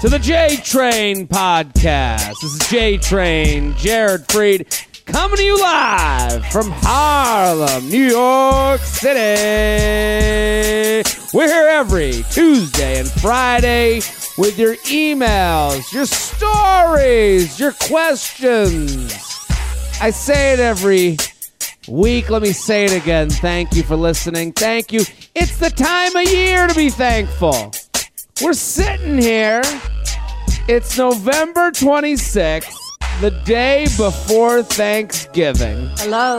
to the J Train podcast. This is J Train, Jared Freid, coming to you live from Harlem, New York City. We're here every Tuesday and Friday with your emails, your stories, your questions. I say it every week. Let me say it again. Thank you for listening. Thank you. It's the time of year to be thankful. We're sitting here. It's November 26th, the day before Thanksgiving, Hello.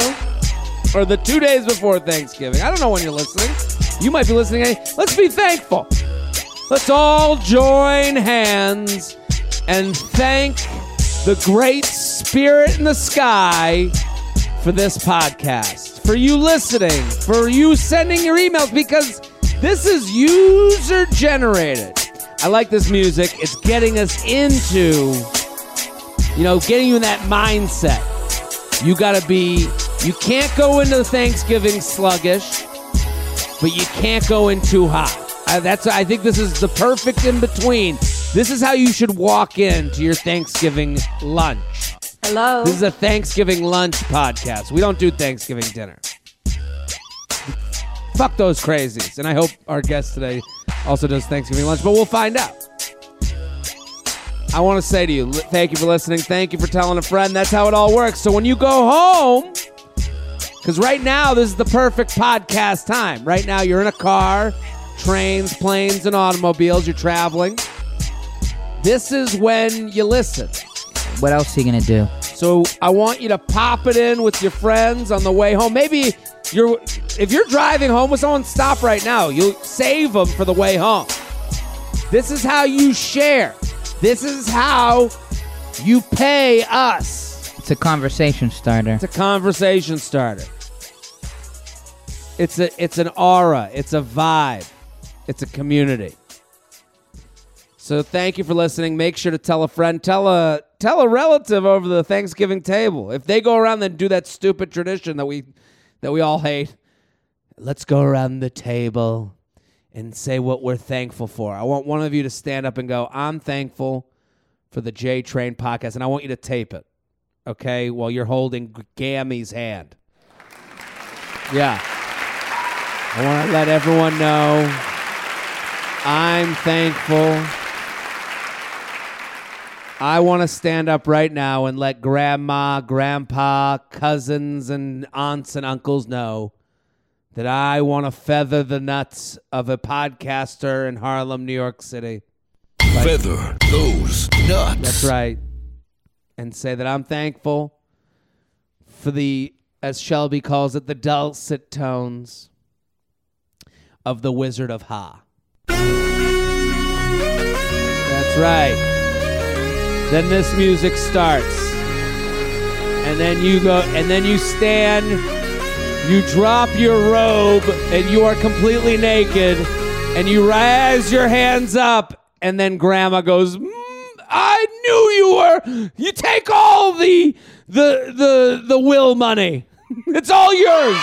or the two days before Thanksgiving. I don't know when you're listening. You might be listening. Let's be thankful. Let's all join hands and thank the great spirit in the sky for this podcast, for you listening, for you sending your emails, because this is user generated. I like this music. It's getting us into, you know, getting you in that mindset. You got to be, you can't go into Thanksgiving sluggish, but you can't go in too hot. I, that's, I think this is the perfect in between. This is how you should walk into your Thanksgiving lunch. Hello. This is a Thanksgiving lunch podcast. We don't do Thanksgiving dinner. Fuck those crazies. And I hope our guest today also does Thanksgiving lunch, but we'll find out. I want to say to you, thank you for listening. Thank you for telling a friend. That's how it all works. So when you go home, because right now this is the perfect podcast time. Right now you're in a car, trains, planes, and automobiles. You're traveling. This is when you listen. What else are you gonna do? So I want you to pop it in with your friends on the way home. Maybe you're if you're driving home with someone, stop right now. You'll save them for the way home. This is how you share. This is how you pay us. It's a conversation starter. It's a conversation starter. It's a it's an aura. It's a vibe. It's a community. So thank you for listening. Make sure to tell a friend, tell a tell a relative over the Thanksgiving table. If they go around and do that stupid tradition that we that we all hate, let's go around the table and say what we're thankful for. I want one of you to stand up and go, "I'm thankful for the J Train podcast," and I want you to tape it okay, while you're holding Gammy's hand. Yeah. I want to let everyone know I'm thankful. I want to stand up right now and let grandma, grandpa, cousins, and aunts and uncles know that I want to feather the nuts of a podcaster in Harlem, New York City. Feather those nuts. That's right. And say that I'm thankful for the, as Shelby calls it, the dulcet tones of the Wizard of Ha. That's right. Then this music starts. And then you go, and then you stand, you drop your robe, and you are completely naked, and you raise your hands up, and then grandma goes, "Mm, I knew you were. You take all the the the the will money. it's all yours.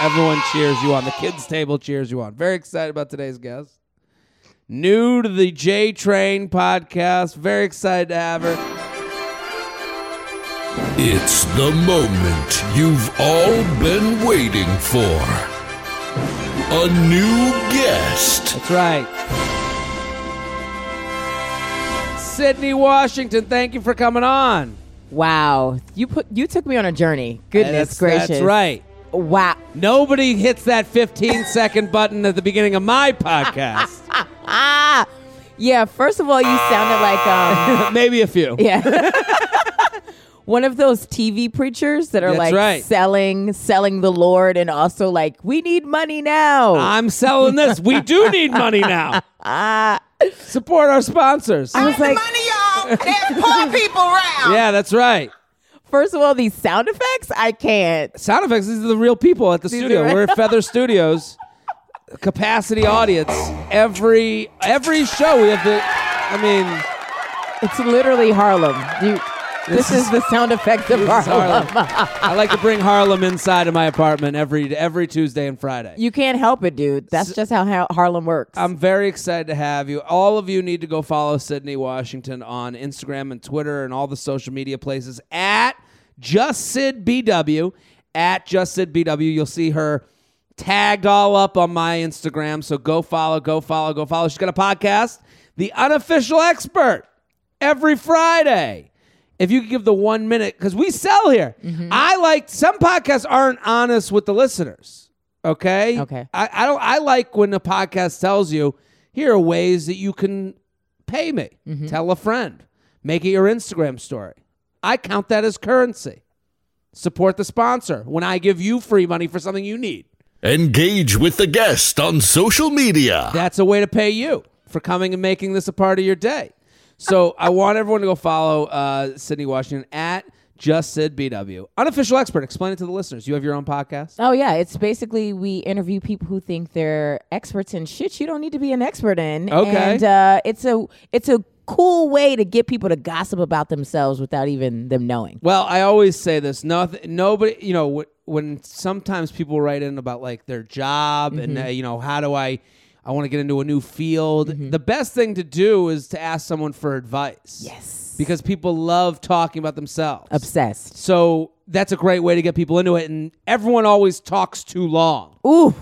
Everyone cheers you on. The kids' table cheers you on. Very excited about today's guest. New to the J Train podcast. Very excited to have her. It's the moment you've all been waiting for. A new guest. That's right. Sydnee Washington, thank you for coming on. wow. You put you took me on a journey. Goodness that's, gracious. That's right. Wow. Nobody hits that 15 second button at the beginning of my podcast. Ah. Yeah. First of all, you sounded like um. Maybe a few. Yeah. One of those TV preachers that are That's like right. selling selling the Lord and also like we need money now. I'm selling this. We do need money now. Support our sponsors. I was like, money, y'all. There's poor people around. Yeah, that's right. first of all, these sound effects, I can't. Sound effects. These are the real people at the These studio. are- We're at Feather Studios, capacity audience. Every every show we have the. I mean, It's literally Harlem. You, This is the sound effect of Harlem. Harlem. I like to bring Harlem inside of my apartment every every Tuesday and Friday. You can't help it, dude. That's just how ha- Harlem works. I'm very excited to have you. All of you need to go follow Sydnee Washington on Instagram and Twitter and all the social media places at Just Syd BW. At Just Syd BW. You'll see her tagged all up on my Instagram. So go follow, go follow, go follow. She's got a podcast, The Unofficial Expert, every Friday. If you could give the one minute, because we sell here. Mm-hmm. I like some podcasts aren't honest with the listeners. Okay. Okay. I, I don't. I like when a podcast tells you here are ways that you can pay me. Mm-hmm. Tell a friend. Make it your Instagram story. I count that as currency. Support the sponsor when I give you free money for something you need. Engage with the guest on social media. That's a way to pay you for coming and making this a part of your day. So I want everyone to go follow uh, Sydnee Washington at Just Syd BW. Unofficial expert. Explain it to the listeners. You have your own podcast. Oh yeah, it's basically we interview people who think they're experts in shit you don't need to be an expert in. Okay. And uh, it's a it's a cool way to get people to gossip about themselves without even them knowing. Well, I always say this. Nothing. Nobody. You know, wh- when sometimes people write in about like their job and Mm-hmm. uh, you know how do I, I want to get into a new field. Mm-hmm. The best thing to do is to ask someone for advice. Yes. Because people love talking about themselves. Obsessed. So that's a great way to get people into it. And everyone always talks too long. Ooh.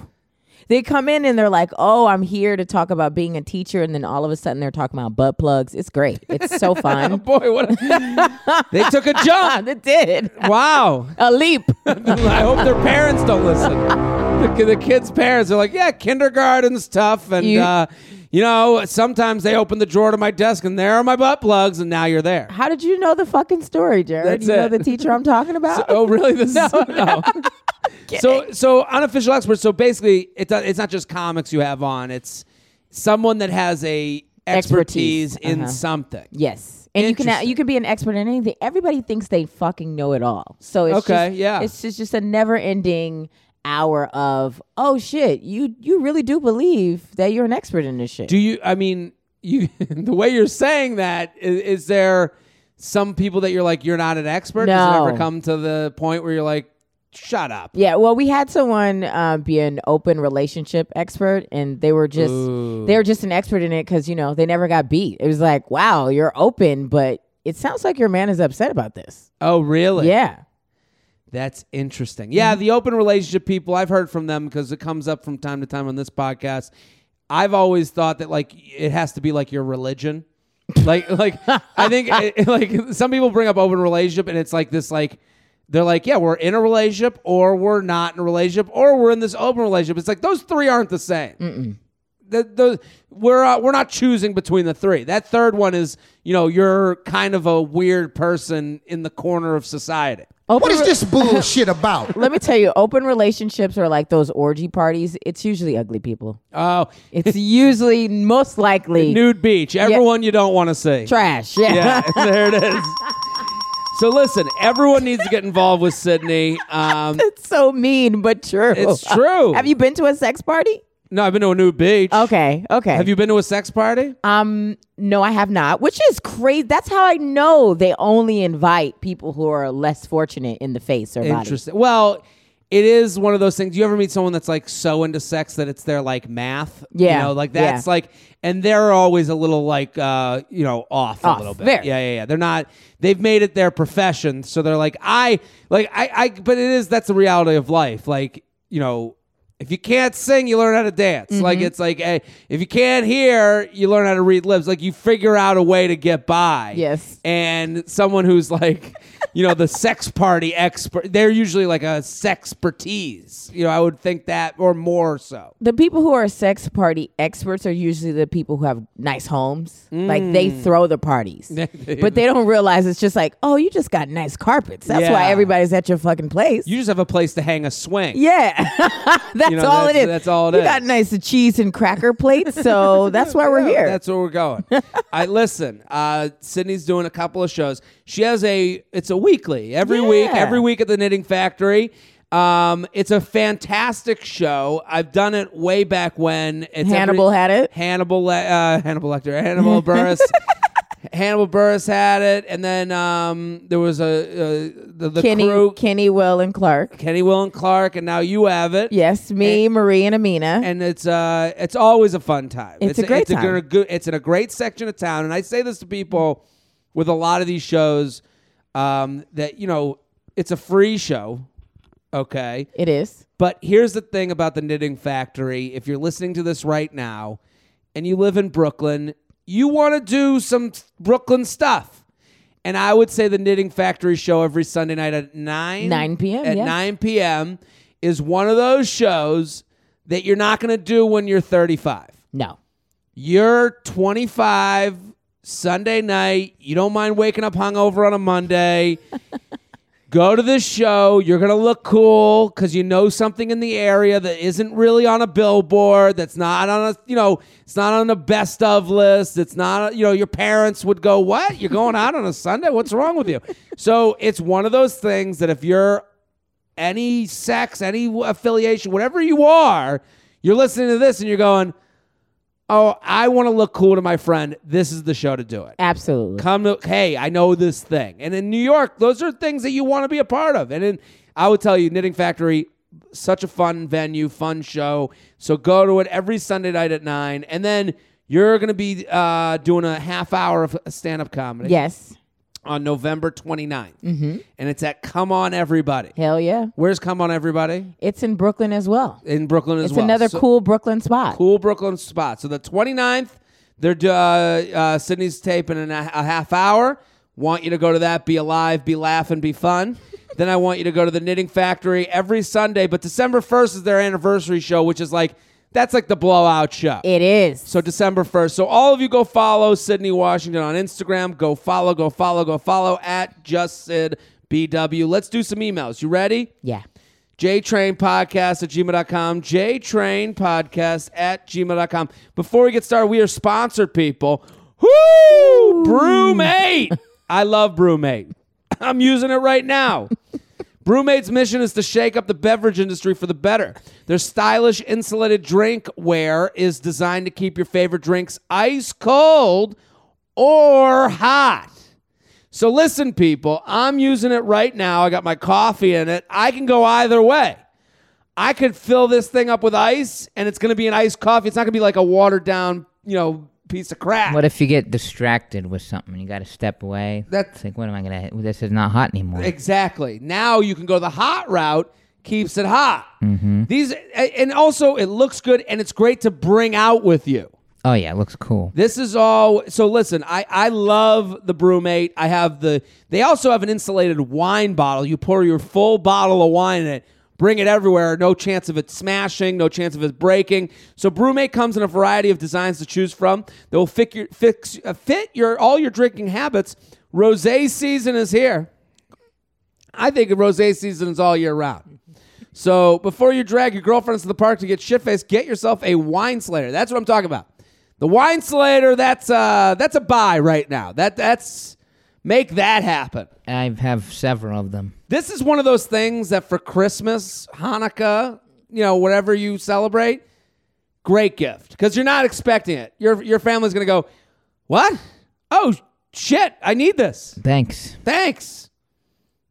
They come in and they're like, "Oh, I'm here to talk about being a teacher," and then all of a sudden they're talking about butt plugs. It's great. It's so fun. Boy, what a- they took a jump. it did Wow. a leap. I hope their parents don't listen. The, the kids' parents are like, yeah, kindergarten's tough, and You- uh, you know, sometimes they open the drawer to my desk, and there are my butt plugs, and now you're there. How did you know the fucking story, Jared? That's you know it. the teacher I'm talking about? Oh, really? This is no. so, so unofficial expert. So basically, it's it's not just comics you have on. It's someone that has a expertise, Expertise. in Uh-huh. something. Yes. And you can Interesting. you can be an expert in anything. Everybody thinks they fucking know it all. So it's Okay, just, yeah. It's just, just a never ending hour of oh shit, you you really do believe that you're an expert in this shit. Do you? I mean, you. the way you're saying that is, is there some people that you're like you're not an expert? Does it ever come to the point where you're like, shut up? yeah, well, we had someone uh, be an open relationship expert, and they were just they were just an expert in it because you know they never got beat. It was like, wow, you're open, but it sounds like your man is upset about this. Oh, really? Yeah, That's interesting. Yeah, Mm-hmm. the open relationship people, I've heard from them because it comes up from time to time on this podcast. I've always thought that like it has to be like your religion. like like I think it- like some people bring up open relationship and it's like this like they're like, yeah, we're in a relationship or we're not in a relationship or we're in this open relationship. It's like those three aren't the same. The, the, we're uh, we're not choosing between the three. That third one is, you know, you're kind of a weird person in the corner of society. Open What is this bullshit about? Let me tell you, open relationships are like those orgy parties. It's usually ugly people. Oh, It's usually most likely nude beach. Everyone you don't want to see. trash. Yeah. Yeah, there it is. So listen, everyone needs to get involved with Sydnee. Um, it's so mean, but true. it's true. Have you been to a sex party? No, I've been to a new beach. Okay. Okay. Have you been to a sex party? Um, no, I have not. Which is crazy. That's how I know they only invite people who are less fortunate in the face or body. Interesting. Well, it is one of those things. You ever meet someone that's like so into sex that it's their like math? Yeah, You know, like that's yeah. like, and they're always a little like, uh, you know, off, a little bit. very. Yeah, yeah, yeah. They're not. They've made it their profession, so they're like, I like, I, I. But it is that's the reality of life. Like, you know. If you can't sing, you learn how to dance. Mm-hmm. Like it's like, hey, if you can't hear, you learn how to read lips. Like you figure out a way to get by. Yes. And someone who's like, you know, the sex party expert, they're usually like a sexpertise. You know, I would think that, or more so. The people who are sex party experts are usually the people who have nice homes. Like they Mm. throw the parties. but they don't realize it's just like, oh, you just got nice carpets. That's why everybody's at your fucking place. You just have a place to hang a swing. yeah. that's You know, all that's- it is. that's all it you is. got nice cheese and cracker plates, so that's why we're here. That's where we're going. I listen. Uh, Sydnee's doing a couple of shows. She has a. It's a weekly every week. Every week at the Knitting Factory. Um, it's a fantastic show. I've done it way back when. It's Hannibal every- had it. Hannibal, uh, Hannibal Lecter, Hannibal Buress. Hannibal Buress had it, and then um, there was a, a the, the Kenny, crew, Kenny, Will, and Clark. Kenny, Will, and Clark, and now you have it. Yes, me, Marie, and Amina. and it's uh it's always a fun time. It's a great it's time. A, good, it's in a great section of town, and I say this to people with a lot of these shows um, that you know it's a free show, okay. it is. But here's the thing about the Knitting Factory: if you're listening to this right now, and you live in Brooklyn, you want to do some Brooklyn stuff. And I would say the Knitting Factory show every Sunday night at 9 9 p.m., At yeah. 9 p.m. is one of those shows that you're not going to do when you're 35. No. You're 25 Sunday night. You don't mind waking up hungover on a Monday. Go to this show. You're going to look cool because you know something in the area that isn't really on a billboard, that's not on a, you know, it's not on a best of list. It's not, you know, your parents would go, What? You're going out on a Sunday? What's wrong with you? So it's one of those things that if you're any sex, any affiliation, whatever you are, you're listening to this and you're going, Oh, I want to look cool to my friend. This is the show to do it. Absolutely. Come to, hey, I know this thing. And in New York, those are things that you want to be a part of. And in, I would tell you, Knitting Factory, such a fun venue, fun show. So go to it every Sunday night at 9. And then you're going to be uh, doing a half hour of stand up comedy Yes. On November 29th. Mm-hmm. And it's at Come On Everybody. Hell yeah. Where's Come On Everybody? It's in Brooklyn as well. In Brooklyn as It's well. It's another So- cool Brooklyn spot. cool Brooklyn spot. So the 29th, they're uh, uh, Sydnee's taping in a, a half hour. Want you to go to that, be alive, be laughing, be fun. then I want you to go to the Knitting Factory every Sunday. But December 1st is their anniversary show, which is like, that's like the blowout show. It is. So December 1st. So all of you go follow Sydnee Washington on Instagram. Go follow, go follow, go follow at Just Syd BW. Let's do some emails. You ready? yeah. JTrainPodcast at gmail.com. JTrainPodcast at gmail.com. Before we get started, we are sponsored, people. Woo! BruMate. I love BruMate. I'm using it right now. BruMate's mission is to shake up the beverage industry for the better. Their stylish insulated drinkware is designed to keep your favorite drinks ice cold or hot. So listen, people, I'm using it right now. I got my coffee in it. I can go either way. I could fill this thing up with ice, and it's going to be an iced coffee. It's not going to be like a watered down, you know, piece of crap. What if you get distracted with something? You got to step away. That's- It's like, what am I gonna? This is not hot anymore. Exactly. Now you can go the hot route, keeps it hot. Mm-hmm. These and also it looks good and it's great to bring out with you. oh yeah, it looks cool. This is all so listen, I I love the BruMate. I have the they also have an insulated wine bottle. You pour your full bottle of wine in it. Bring it everywhere. No chance of it smashing. No chance of it breaking. So BruMate comes in a variety of designs to choose from. They will fit your fix uh, fit your all your drinking habits. Rosé season is here. I think rosé season is all year round. So before you drag your girlfriends to the park to get shit faced, get yourself a Winesulator. That's what I'm talking about. The Winesulator. That's uh that's a buy right now. That that's make that happen. I have several of them. This is one of those things that for Christmas, Hanukkah, you know, whatever you celebrate, great gift because you're not expecting it. Your your family's gonna go, what? Oh shit! I need this. Thanks. Thanks.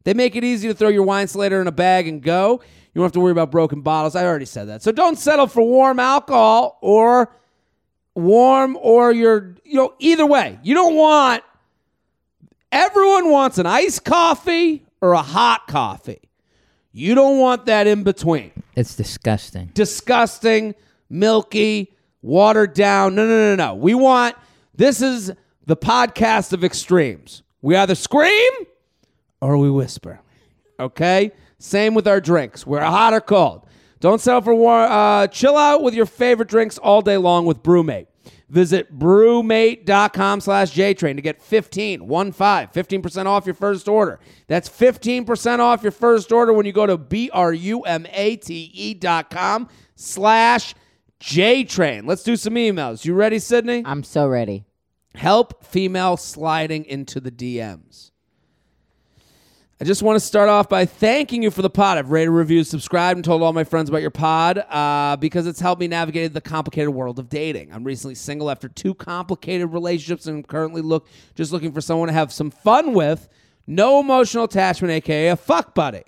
They make it easy to throw your Winesulator in a bag and go. You don't have to worry about broken bottles. I already said that. So don't settle for warm alcohol or warm or your, you know, either way. You don't want, everyone wants an iced coffee or a hot coffee. You don't want that in between It's disgusting. disgusting, milky, watered down. No, no, no, no. We want this is the podcast of extremes. We either scream or we whisper. Okay? Same with our drinks. We're hot or cold. Don't settle for war. Uh, chill out with your favorite drinks all day long with BruMate. Visit brumate.com slash JTrain to get 15, 1 5, 15% off your first order. That's 15% off your first order when you go to B-R-U-M-A-T-E E dot com slash JTrain. Let's do some emails. You ready, Sydnee? I'm so ready. Help female sliding into the DMs. I just want to start off by thanking you for the pod. I've rated, reviewed, subscribed, and told all my friends about your pod uh, because it's helped me navigate the complicated world of dating. I'm recently single after two complicated relationships and I'm currently look just looking for someone to have some fun with. No emotional attachment, aka a fuck buddy.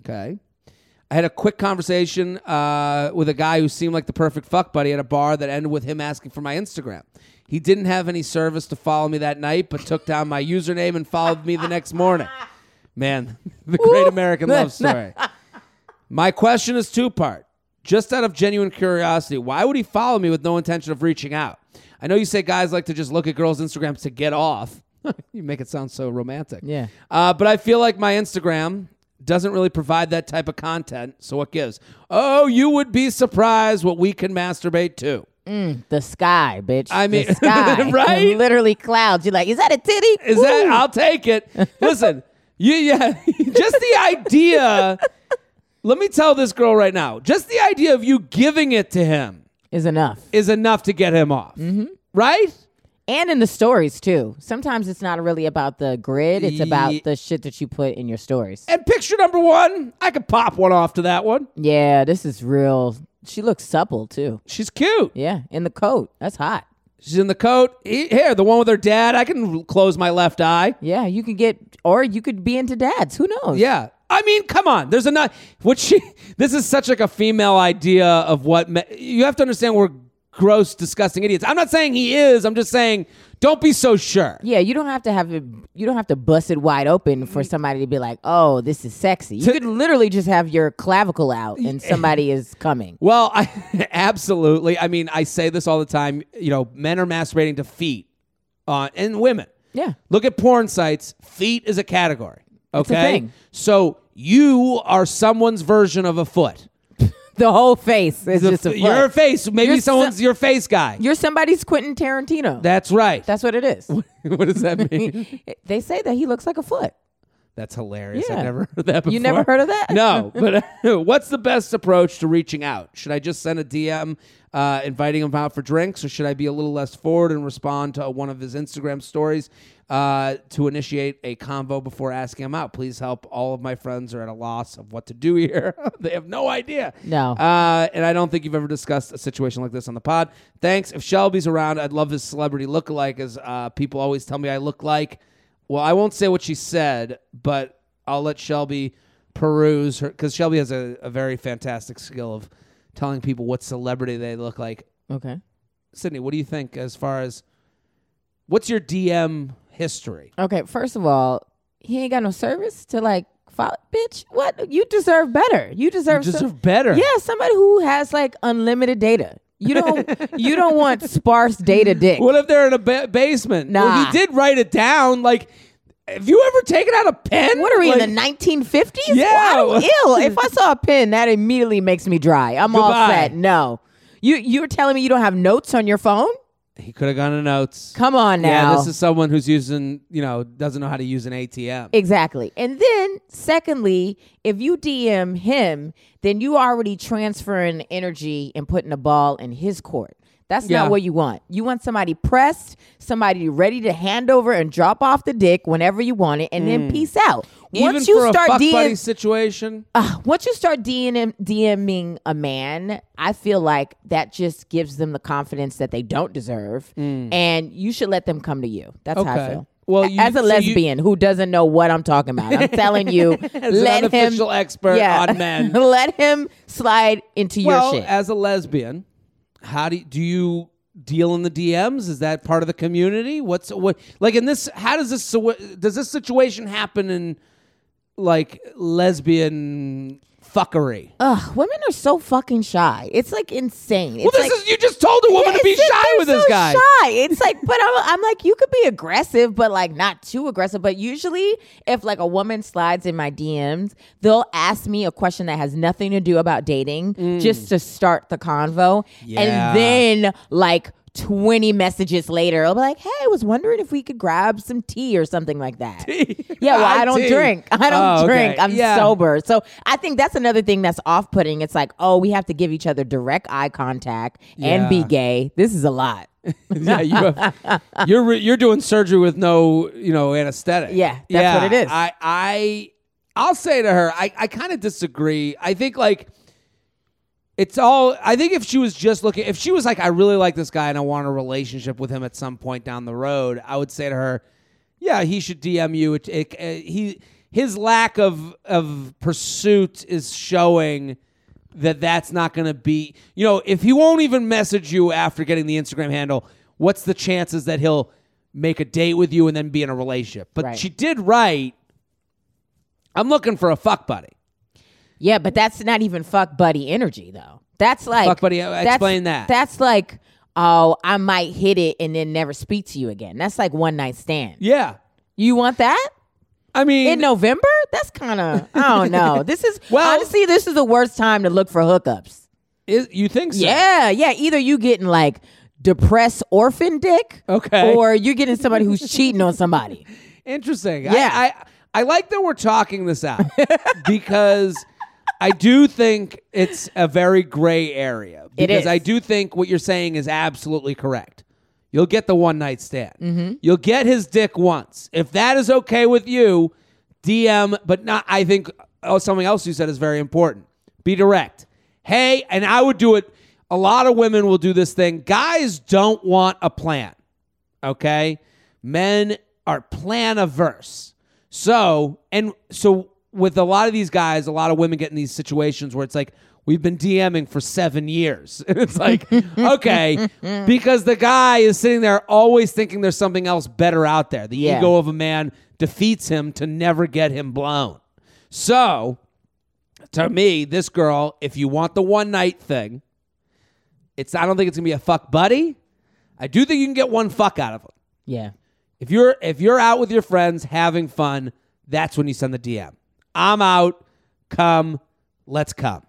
Okay. I had a quick conversation uh, with a guy who seemed like the perfect fuck buddy at a bar that ended with him asking for my Instagram. He didn't have any service to follow me that night, but took down my username and followed me the next morning. Man, the great American love story. My question is two part. Just out of genuine curiosity, why would he follow me with no intention of reaching out? I know you say guys like to just look at girls' Instagrams to get off. you make it sound so romantic. Yeah. Uh, but I feel like my Instagram doesn't really provide that type of content. So what gives? Oh, you would be surprised what we can masturbate to. The sky, bitch. I mean- the sky, right? Literally clouds. You're like, is that a titty? Is that? I'll take it. Listen, you yeah, just the idea. Let me tell this girl right now. Just the idea of you giving it to him is enough. is enough to get him off. Mm-hmm. Right? And in the stories too. Sometimes it's not really about the grid; it's about the shit that you put in your stories. And picture number one, I could pop one off to that one. Yeah, this is real. She looks supple too. She's cute. Yeah, in the coat. That's hot. She's in the coat. He- Here, the one with her dad. I can close my left eye. Yeah, you can get, or you could be into dads. Who knows? Yeah. I mean, come on. There's enough. What she. This is such like a female idea of what me, you have to understand. We're gross, disgusting idiots. I'm not saying he is. I'm just saying don't be so sure. Yeah, you don't have to have it. You don't have to bust it wide open for somebody to be like, "Oh, this is sexy." You could literally just have your clavicle out and somebody is coming. Well, I absolutely. I mean, I say this all the time. You know, men are masturbating to feet, uh, and women. Yeah. Look at porn sites. Feet is a category. Okay. So you are someone's version of a foot. The whole face is The just a foot. face. Maybe You're someone's so- your face guy. You're somebody's Quentin Tarantino. That's right. That's what it is. what does that mean? they say that he looks like a foot. That's hilarious. Yeah. I've never heard that before. You never heard of that? No, but what's the best approach to reaching out? Should I just send a DM uh, inviting him out for drinks, or should I be a little less forward and respond to one of his Instagram stories uh, to initiate a convo before asking him out? Please help. All of my friends are at a loss of what to do here. they have no idea. No. Uh, and I don't think you've ever discussed a situation like this on the pod. Thanks. If Shelby's around, I'd love his celebrity look-alike, as uh, people always tell me I look like. Well, I won't say what she said, but I'll let Shelby peruse her because Shelby has a, a very fantastic skill of telling people what celebrity they look like. Okay. Sydnee, what do you think as far as what's your DM history? Okay. First of all, he ain't got no service to like follow. Bitch, what? You deserve better. You deserve. You some- deserve better. Yeah, somebody who has like unlimited data. You don't. you don't want sparse data dick. What if they're in a ba- basement? Well, Nah. he did write it down. Like, have you ever taken out a pen? What are we Like- in the 1950s? Yeah. Well, I ew. If I saw a pen, that immediately makes me dry. I'm all set. No. You you're telling me you don't have notes on your phone? He could have gone to notes. Come on now. Yeah, this is someone who's using, you know, doesn't know how to use an ATM. Exactly. And then, secondly, if you DM him, then you already transferring energy and putting the ball in his court. That's Yeah. not what you want. You want somebody pressed, somebody ready to hand over and drop off the dick whenever you want it, and then mm. peace out. Even Once you start DM situation. uh, once you start DM, DMing a man, I feel like that just gives them the confidence that they don't deserve, and you should let them come to you. That's how I. Feel. Well, you- as a so you- lesbian who doesn't know what I'm talking about, I'm telling you, As let an him expert yeah, on men. let him slide into well, your shit. as a lesbian, how do you, do you deal in the DMs? Is that part of the community? What's what like in this? How does this does this situation happen in like lesbian fuckery? Ugh, women are so fucking shy. It's like insane. well, this like, is you just told a woman Yeah, to be shy with this so guy. Shy. It's like, but I'm, I'm like, you could be aggressive, but like not too aggressive. But usually, if like a woman slides in my DMs, they'll ask me a question that has nothing to do about dating, just mm. to start the convo, Yeah. and then like. 20 messages later, I'll be like, hey, I was wondering if we could grab some tea or something like that. Yeah, well, I don't Tea. drink. I don't Oh, okay. drink. I'm Yeah. sober. So I think that's another thing that's off putting. It's like, oh, we have to give each other direct eye contact and be gay. This is a lot. yeah, you have, you're re- you're doing surgery with no you know anesthetic. Yeah, that's what it is. I I I'll say to her, I I kind of disagree. I think like it's all. I think if she was just looking, if she was like, I really like this guy and I want a relationship with him at some point down the road, I would say to her, yeah, he should DM you. It, it, uh, he his lack of of pursuit is showing that that's not going to be. You know, if he won't even message you after getting the Instagram handle, what's the chances that he'll make a date with you and then be in a relationship? But Right. she did right. I'm looking for a fuck buddy. Yeah, but that's not even fuck buddy energy though. That's like Fuck buddy, uh, that's- explain that. That's like, oh, I might hit it and then never speak to you again. That's like one night stand. Yeah. You want that I mean, in November? That's kind of I don't know. This is Well- honestly, this is the worst time to look for hookups. is, you think so? Yeah, yeah. Either you getting like depressed orphan dick, Okay. or you're getting somebody who's cheating on somebody. Interesting. Yeah. I, I I like that we're talking this out because I do think it's a very gray area. Because is. I do think what you're saying is absolutely correct. You'll get the one night stand. Mm-hmm. You'll get his dick once. If that is okay with you, DM. But not. I think oh, something else you said is very important. Be direct. Hey, and I would do it. A lot of women will do this thing. Guys don't want a plan. Okay, men are plan averse. So and so with a lot of these guys, a lot of women get in these situations where it's like we've been DMing for seven years. And it's like, okay, because the guy is sitting there always thinking there's something else better out there. The Yeah. ego of a man defeats him to never get him blown. So to me, this girl, if you want the one night thing, it's I don't think it's gonna be a fuck buddy. I do think you can get one fuck out of him. Yeah. If you're if you're out with your friends having fun, that's when you send the DM. I'm out. Come, let's come.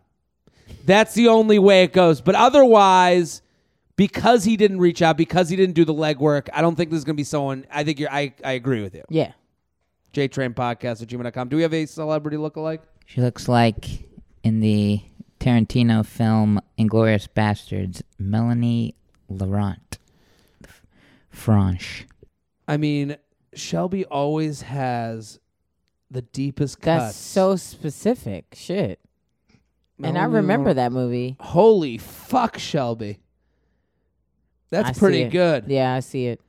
That's the only way it goes. But otherwise, because he didn't reach out, because he didn't do the legwork, I don't think this is gonna be someone. I think you're. I I agree with you. Yeah. JTrain Podcast at gmail.com. Do we have a celebrity lookalike? She looks like in the Tarantino film Inglourious Basterds, Melanie Laurent. Franche. I mean, Shelby always has the deepest cuts. That's so specific. Shit. And I oh, remember Laurent. that movie. Holy fuck, Shelby. That's I pretty good. Yeah, I see it.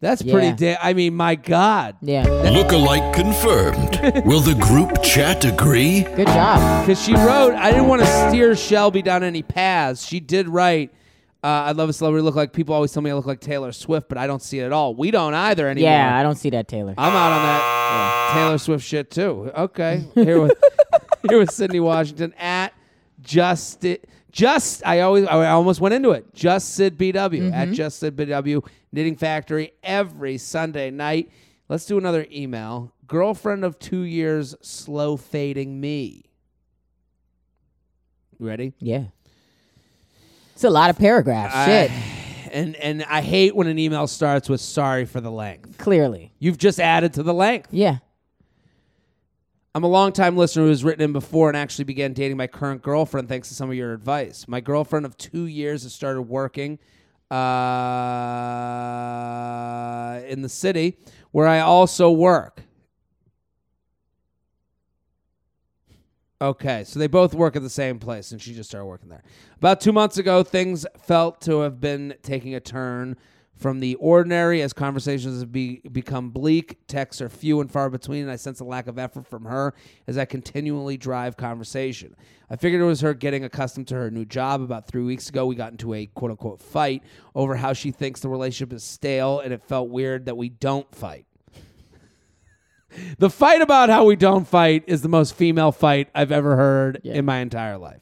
That's pretty. Yeah. Da- I mean, my God. Yeah. Lookalike confirmed. Will the group chat agree? Good job. Because she wrote, I didn't want to steer Shelby down any paths. She did write, uh, I'd love a celebrity look like people always tell me I look like Taylor Swift, but I don't see it at all. We don't either anymore. Yeah, I don't see that, Taylor. I'm out on that Taylor Swift shit too. Okay, here with here with Sydnee Washington at just it, just I always I almost went into it. Just Syd BW at Just Syd BW Knitting Factory every Sunday night. Let's do another email. Girlfriend of two years, slow fading me. You ready? yeah. It's a lot of paragraphs. I- Shit. and and I hate when an email starts with sorry for the length. Clearly. You've just added to the length. Yeah. I'm a longtime listener who has written in before and actually began dating my current girlfriend thanks to some of your advice. My girlfriend of two years has started working uh, in the city where I also work. Okay, so they both work at the same place, and she just started working there. About two months ago, things felt to have been taking a turn from the ordinary as conversations have be, become bleak. Texts are few and far between, and I sense a lack of effort from her as I continually drive conversation. I figured it was her getting accustomed to her new job. About three weeks ago, we got into a quote unquote fight over how she thinks the relationship is stale, and it felt weird that we don't fight. The fight about how we don't fight is the most female fight I've ever heard in my entire life.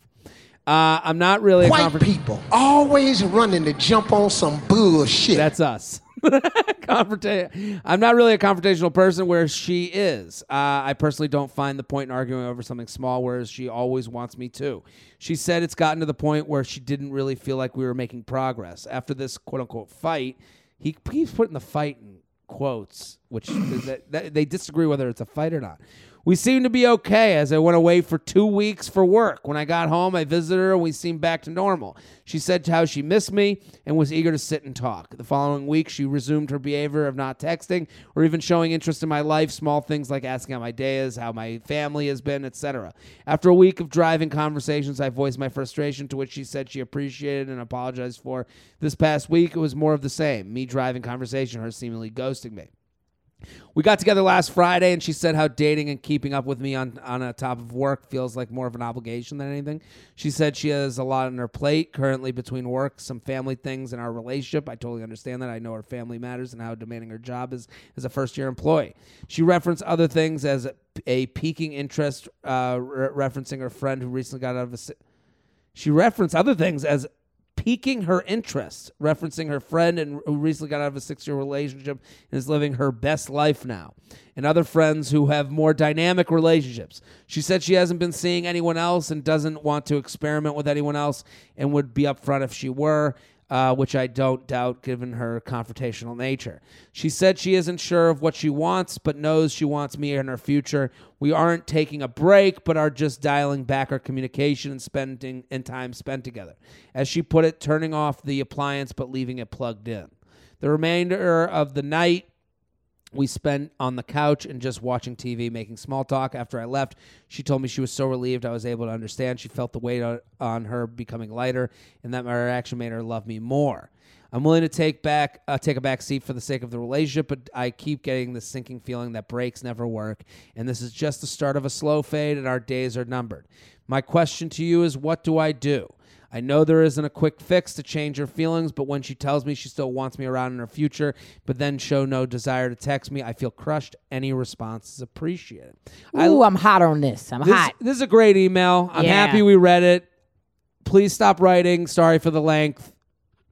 Uh, I'm not really a White confront- people always running to jump on some bullshit. That's us. Confronta- I'm not really a confrontational person, where she is. Uh, I personally don't find the point in arguing over something small, whereas she always wants me to. She said it's gotten to the point where she didn't really feel like we were making progress. After this quote unquote fight, he keeps putting the fight in quotes, which that, that, they disagree whether it's a fight or not. We seemed to be okay as I went away for two weeks for work. When I got home, I visited her and we seemed back to normal. She said how she missed me and was eager to sit and talk. The following week, she resumed her behavior of not texting or even showing interest in my life, small things like asking how my day is, how my family has been, etc. After a week of driving conversations, I voiced my frustration, to which she said she appreciated and apologized for. This past week, it was more of the same me driving conversation, her seemingly ghosting me. We got together last Friday, and she said how dating and keeping up with me on on a top of work feels like more of an obligation than anything. She said she has a lot on her plate currently between work, some family things, and our relationship. I totally understand that. I know her family matters and how demanding her job is as a first year employee. She referenced other things as a, a peaking interest, uh, re- referencing her friend who recently got out of a. She referenced other things as piquing her interest, referencing her friend and who recently got out of a six-year relationship and is living her best life now, and other friends who have more dynamic relationships. She said she hasn't been seeing anyone else and doesn't want to experiment with anyone else and would be upfront if she were. Uh, which I don't doubt given her confrontational nature. She said she isn't sure of what she wants, but knows she wants me in her future. We aren't taking a break, but are just dialing back our communication and spending and time spent together. As she put it, turning off the appliance but leaving it plugged in. The remainder of the night we spent on the couch and just watching TV, making small talk. After I left, she told me she was so relieved I was able to understand. She felt the weight on, her becoming lighter, and that my reaction made her love me more. I'm willing to take back uh, take a back seat for the sake of the relationship, but I keep getting the sinking feeling that breaks never work, and this is just the start of a slow fade, and our days are numbered. My question to you is, what do I do? I know there isn't a quick fix to change her feelings, but when she tells me she still wants me around in her future, but then show no desire to text me, I feel crushed. Any response is appreciated. I- Ooh, I'm hot on this. I'm this, hot. this is a great email. I'm Yeah. happy we read it. Please stop writing. Sorry for the length.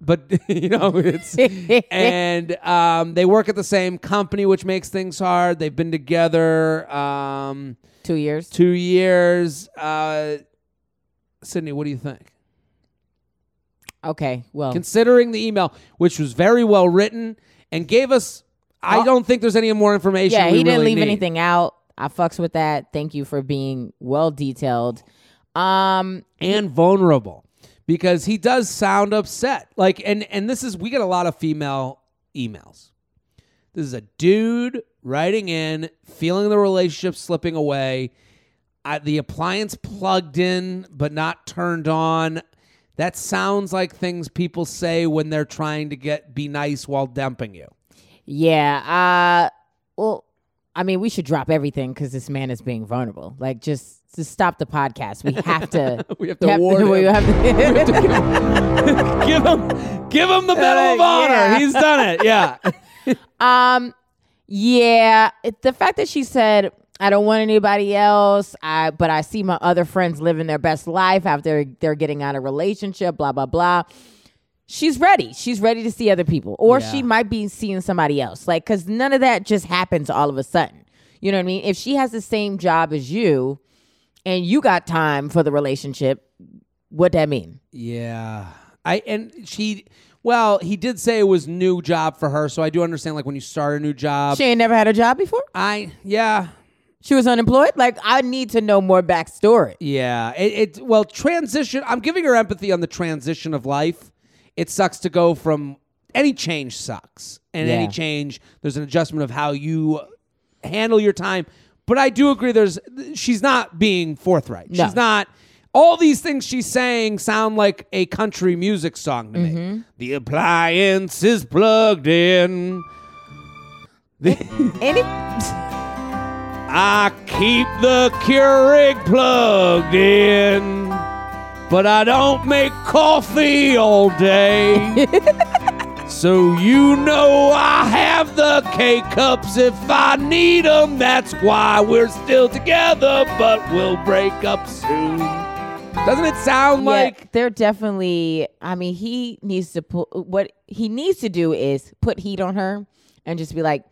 But you know, it's and um, they work at the same company, which makes things hard. They've been together um, Two years. two years. Uh, Sydnee, what do you think? Okay. Well, Considering the email, which was very well written and gave us, I don't think there's any more information. yeah, we he didn't really leave need. anything out. I fucks with that. Thank you for being well detailed. Um, and vulnerable because he does sound upset. Like, and and this is we get a lot of female emails. This is a dude writing in, feeling the relationship slipping away. Uh, the appliance plugged in but not turned on. That sounds like things people say when they're trying to get be nice while dumping you. yeah. Uh, well, I mean, we should drop everything because this man is being vulnerable. Like, just to stop the podcast, we have to. We have to warn we him. have to- give him, give him the medal of Uh, honor. yeah. He's done it. Yeah. Um, yeah, it, the fact that she said I don't want anybody else, I but I see my other friends living their best life after they're getting out of relationship, blah blah blah. She's ready. She's ready to see other people, or Yeah. she might be seeing somebody else. Like, cause none of that just happens all of a sudden. You know what I mean? If she has the same job as you, and you got time for the relationship, what that mean? Yeah. I and she well, he did say it was new job for her, so I do understand like when you start a new job. She ain't never had a job before. I yeah. She was unemployed. Like, I need to know more backstory. Yeah. It, it well, transition I'm giving her empathy on the transition of life. It sucks to go from any change sucks. And any change there's an adjustment of how you handle your time. But I do agree there's she's not being forthright. No. She's not all these things she's saying sound like a country music song to Mm-hmm. me. The appliance is plugged in. The- Any I keep the Keurig plugged in, but I don't make coffee all day. so you know I have the K cups if I need them. That's why we're still together, but we'll break up soon. Doesn't it sound like they're definitely. I mean, he needs to put what he needs to do is put heat on her and just be like,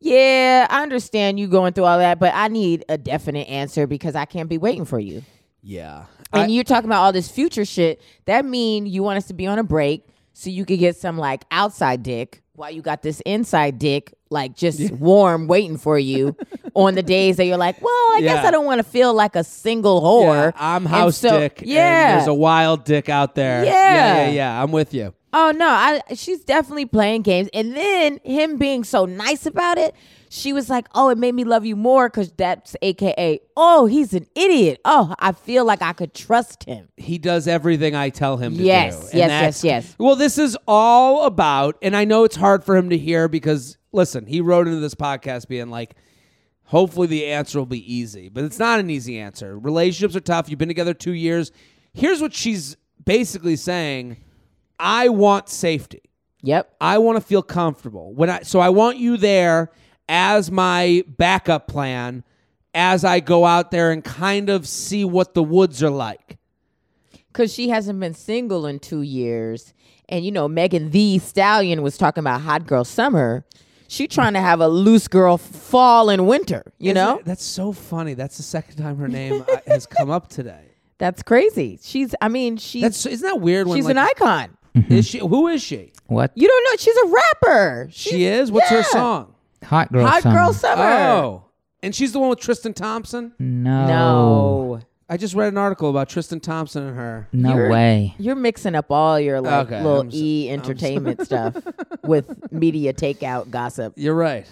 "Yeah, I understand you going through all that, but I need a definite answer because I can't be waiting for you." yeah? And I- you're talking about all this future shit. That mean you want us to be on a break so you could get some like outside dick while you got this inside dick like just warm waiting for you. on the days that you're like, well, I guess I don't want to feel like a single whore. Yeah, I'm And house so- dick. and Yeah. there's a wild dick out there. Yeah. yeah, yeah, yeah. I'm with you. Oh no, I she's definitely playing games. And then him being so nice about it, she was like, "Oh, it made me love you more cuz that's AKA, oh, he's an idiot. Oh, I feel like I could trust him." he does everything I tell him to Yes, do. yes, yes, yes. Well, this is all about, and I know it's hard for him to hear because, listen, he wrote into this podcast being like, hopefully the answer will be easy, but it's not an easy answer. Relationships are tough. You've been together two years. Here's what she's basically saying I want safety. Yep. I want to feel comfortable. When I so I want you there as my backup plan as I go out there and kind of see what the woods are like. Cuz she hasn't been single in 2 years. And you know, Megan Thee Stallion was talking about hot girl summer. She trying to have a loose girl fall and winter, you Isn't know? it- that's so funny. That's the second time her name uh, has come up today. That's crazy. She's I mean, she's That's isn't that weird? When she's like, an icon. Mm-hmm. Is she? Who is she? What? You don't know she's a rapper. She is. What's her song? Hot girl Hot summer. girl summer. Oh, and she's the one with Tristan Thompson. No. No. I just read an article about Tristan Thompson and her. No You're- way. You're mixing up all your like Okay, little I'm s- e entertainment stuff with media takeout gossip. You're right.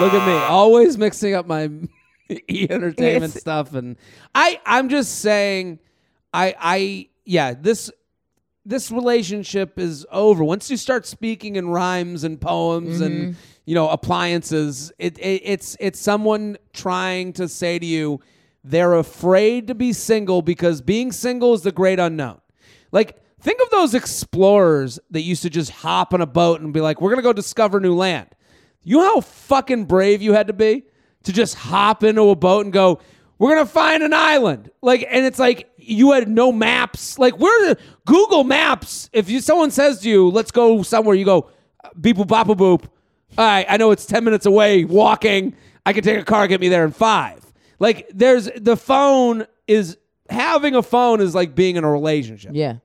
Look at me, always mixing up my e entertainment It's- stuff, and I I'm just saying, I I yeah this this relationship is over once you start speaking in rhymes and poems and mm-hmm. you know appliances. It, it it's it's someone trying to say to you they're afraid to be single because being single is the great unknown. Like think of those explorers that used to just hop on a boat and be like, "We're gonna go discover new land." You know how fucking brave you had to be to just hop into a boat and go, "We're gonna find an island." Like, and it's like you had no maps. Like, where Google Maps? If you someone says to you, "Let's go somewhere," you go, "Beep boop bop boop." All right, I know it's ten minutes away walking. I can take a car, get me there in five. Like, there's the phone is having a phone is like being in a relationship. Yeah.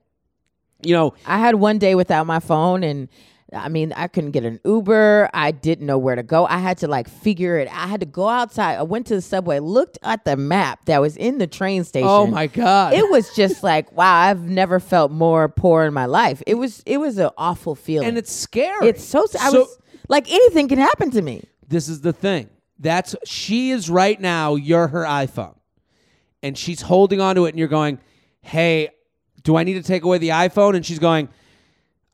You know, I had one day without my phone and I mean, I couldn't get an Uber. I didn't know where to go. I had to like figure it. I had to go outside. I went to the subway, looked at the map that was in the train oh station. oh my god, It was just like, wow, I've never felt more poor in my life. It was it was an awful feeling. and it's scary. it's so, I So- was like anything can happen to me. This is the thing. That's she is right now. You're her iPhone, and she's holding onto it, and you're going, "Hey, do I need to take away the iPhone?" And she's going,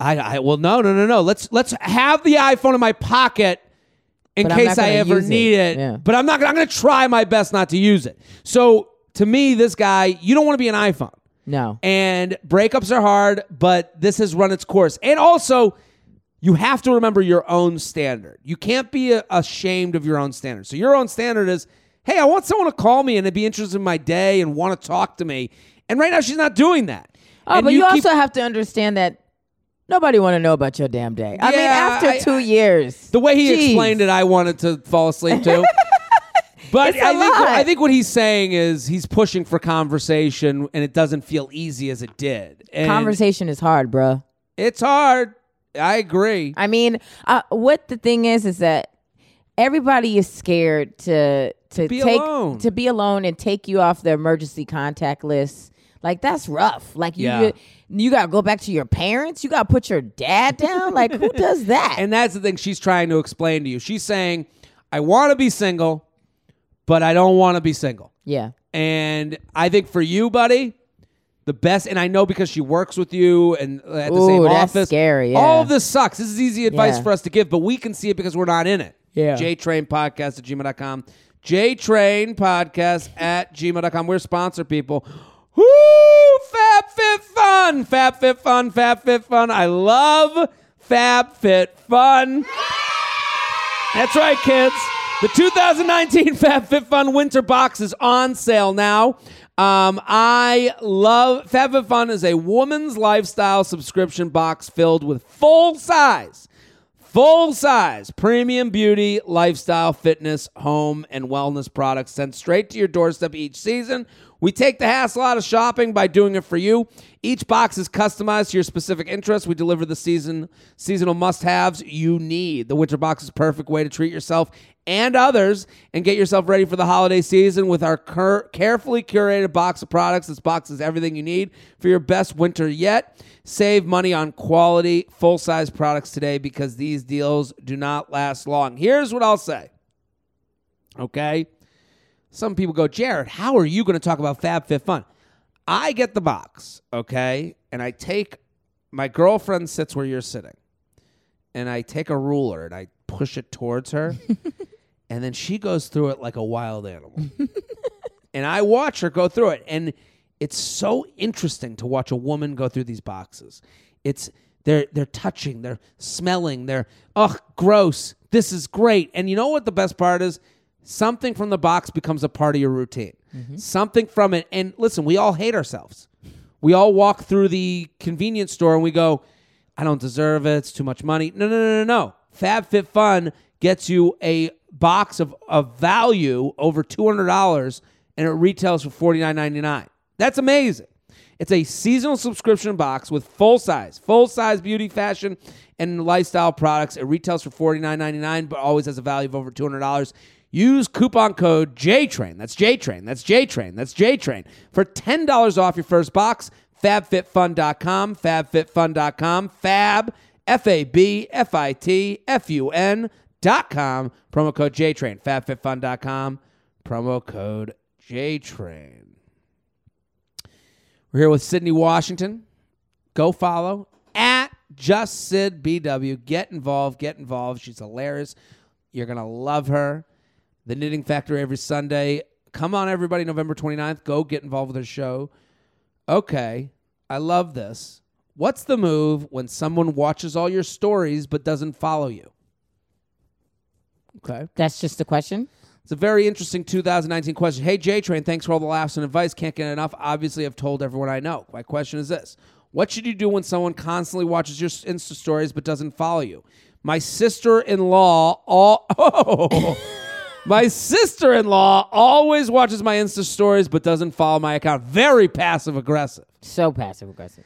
"I, I well, no, no, no, no. Let's let's have the iPhone in my pocket in But I'm case not I gonna ever use it. need it. Yeah. But I'm not. gonna- I'm going to try my best not to use it. So to me, this guy, you don't want to be an iPhone. No. And breakups are hard, but this has run its course. And also, you have to remember your own standard. You can't be a- ashamed of your own standard. So your own standard is, hey, I want someone to call me and to be interested in my day and want to talk to me. And right now, she's not doing that. Oh, And but you, keep- also have to understand that nobody want to know about your damn day. I mean, Yeah, after I- two I- years, the way he Jeez. explained it, I wanted to fall asleep too. But It's a I think lot. I think what he's saying is he's pushing for conversation, and it doesn't feel easy as it did. And conversation is hard, bruh. It's hard. I agree. I mean, uh, what the thing is is that everybody is scared to to be take alone. to be alone and take you off the emergency contact list. Like that's rough. Like you Yeah. you, got to go back to your parents. You got to put your dad down. Like who does that? And that's the thing she's trying to explain to you. She's saying, I want to be single, but I don't want to be single. yeah. And I think for you, buddy, the best, and I know because she works with you and uh, at the Ooh, same that's office. scary, All of this sucks. This is easy advice Yeah. for us to give, but we can see it because we're not in it. Yeah. JTrain Podcast at gmail.com. JTrain Podcast at gmail.com. We're sponsor people. Woo! FabFitFun! FabFitFun, FabFitFun. I love FabFitFun. That's right, kids. The 2019 FabFitFun Winter Box is on sale now. Um, I love FabFitFun is a woman's lifestyle subscription box filled with full size, full size premium beauty, lifestyle, fitness, home, and wellness products sent straight to your doorstep each season We take the hassle out of shopping by doing it for you. Each box is customized to your specific interests. We deliver the season seasonal must-haves you need. The winter box is a perfect way to treat yourself and others and get yourself ready for the holiday season with our cur- carefully curated box of products. This box is everything you need for your best winter yet. Save money on quality full-size products today because these deals do not last long. Here's what I'll say. Okay? Some people go, Jared, how are you going to talk about FabFitFun? I get the box, okay? And I take my girlfriend sits where you're sitting. And I take a ruler and I push it towards her. and then she goes through it like a wild animal. and I watch her go through it. And it's so interesting to watch a woman go through these boxes. It's they're they're touching, they're smelling, they're ugh, gross. This is great. And you know what the best part is? Something from the box becomes a part of your routine. Mm-hmm. Something from it. And listen, we all hate ourselves. We all walk through the convenience store and we go, I don't deserve it. It's too much money. No, no, no, no, no. FabFitFun gets you a box of, of value over $200 and it retails for $49.99. That's amazing. It's a seasonal subscription box with full size, full size beauty, fashion, and lifestyle products. It retails for $49.99, but always has a value of over $200. Use coupon code JTRAIN. That's JTRAIN. That's JTRAIN. That's JTRAIN for $10 off your first box. FabFitFun.com. FabFitFun.com. Fab, F A B F I T F U N.com. Promo code JTRAIN. FabFitFun.com. Promo code JTRAIN. We're here with Sydnee Washington. Go follow at Just Syd BW. Get involved. Get involved. She's hilarious. You're gonna love her. The Knitting Factory every Sunday. Come on, everybody. November 29th. Go get involved with her show. Okay, I love this. What's the move when someone watches all your stories but doesn't follow you? Okay. That's just a question. It's a very interesting 2019 question. Hey, J Train, thanks for all the laughs and advice. Can't get enough. Obviously, I've told everyone I know. My question is this What should you do when someone constantly watches your Insta stories but doesn't follow you? My sister in law, all. Oh. My sister in law always watches my Insta stories but doesn't follow my account. Very passive aggressive. So passive aggressive.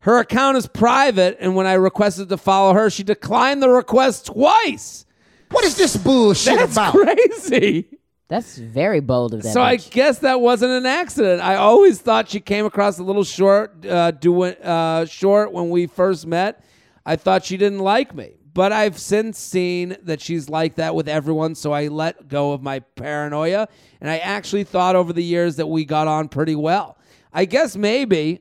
Her account is private, and when I requested to follow her, she declined the request twice. What is this bullshit That's about? crazy. That's very bold of that. So I bitch. guess that wasn't an accident. I always thought she came across a little short, uh, doing uh, short when we first met. I thought she didn't like me, but I've since seen that she's like that with everyone. So I let go of my paranoia, and I actually thought over the years that we got on pretty well. I guess maybe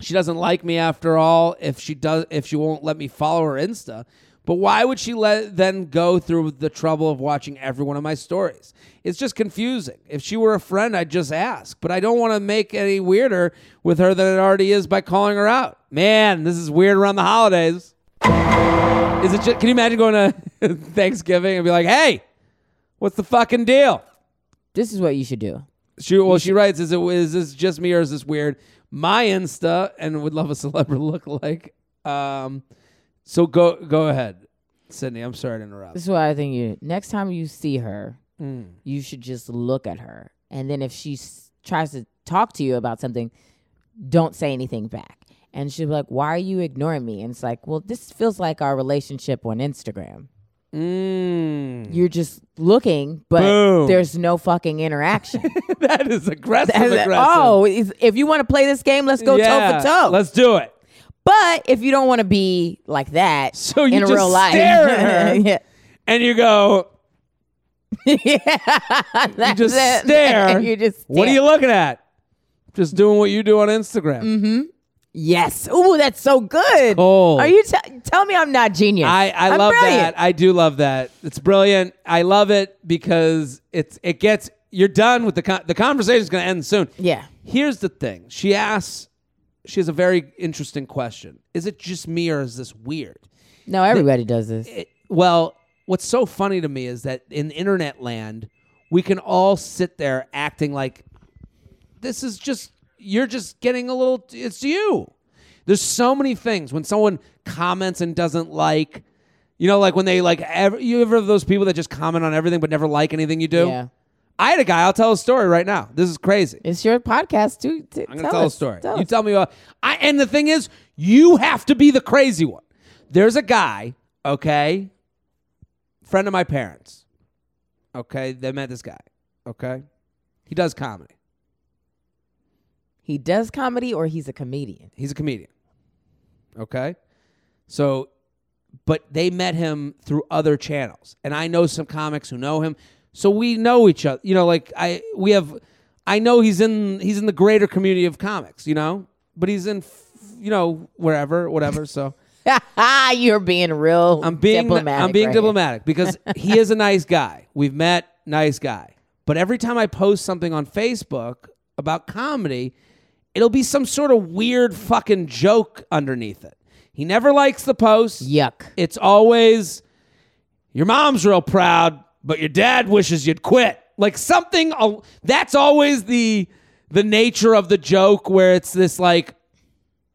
she doesn't like me after all. If she does, if she won't let me follow her Insta. But why would she let then go through the trouble of watching every one of my stories? It's just confusing. If she were a friend, I'd just ask. But I don't want to make any weirder with her than it already is by calling her out. Man, this is weird around the holidays. Is it? Just, can you imagine going to Thanksgiving and be like, "Hey, what's the fucking deal?" this is what you should do. She well, she writes, "Is it is this just me or is this weird?" My Insta and would love a celebrity look like. Um, so go go ahead, Sydnee. I'm sorry to interrupt. This is what I think you. Next time you see her, Mm. you should just look at her, and then if she s- tries to talk to you about something, don't say anything back. And she'll be like, "Why are you ignoring me?" And it's like, "Well, this feels like our relationship on Instagram. Mm. You're just looking, but Boom. there's no fucking interaction." that is aggressive. As a- aggressive. oh, is- if you want to play this game, let's go Yeah, toe for toe. Let's do it. But if you don't want to be like that So you in just real life, stare at her. yeah, And you go. you just stare. you just What are you looking at? Just doing what you do on Instagram. Mm-hmm. Yes. Ooh, that's so good. Are you t- tell me I'm not genius? I, I I'm love brilliant. that. I do love that. It's brilliant. I love it because it's it gets you're done with the con- the conversation is going to end soon. Yeah. Here's the thing. She asks she has a very interesting question. Is it just me or is this weird? No, everybody does this. It- well, what's so funny to me is that in internet land, we can all sit there acting like this is just you're just getting a little it's you. There's so many things when someone comments and doesn't like you know like when they like ever you ever have those people that just comment on everything but never like anything you do? Yeah. I had a guy. I'll tell a story right now. This is crazy. It's your podcast too. T- I'm gonna tell tell, a story. Tell you us. tell me About, I and the thing is, you have to be the crazy one. There's a guy, okay, friend of my parents. Okay, they met this guy. Okay, he does comedy. He does comedy or he's a comedian. He's a comedian. Okay, so, but they met him through other channels, and I know some comics who know him, so we know each other. You know, like I we have. I know he's in he's in the greater community of comics. You know, but he's in, you know, wherever, whatever. So. You're being real. I'm being diplomatic. I'm being right here. diplomatic because he is a nice guy. We've met, nice guy. But every time I post something on Facebook about comedy, it'll be some sort of weird fucking joke underneath it. He never likes the post. Yuck. It's always your mom's real proud, but your dad wishes you'd quit. Like something that's always the the nature of the joke where it's this like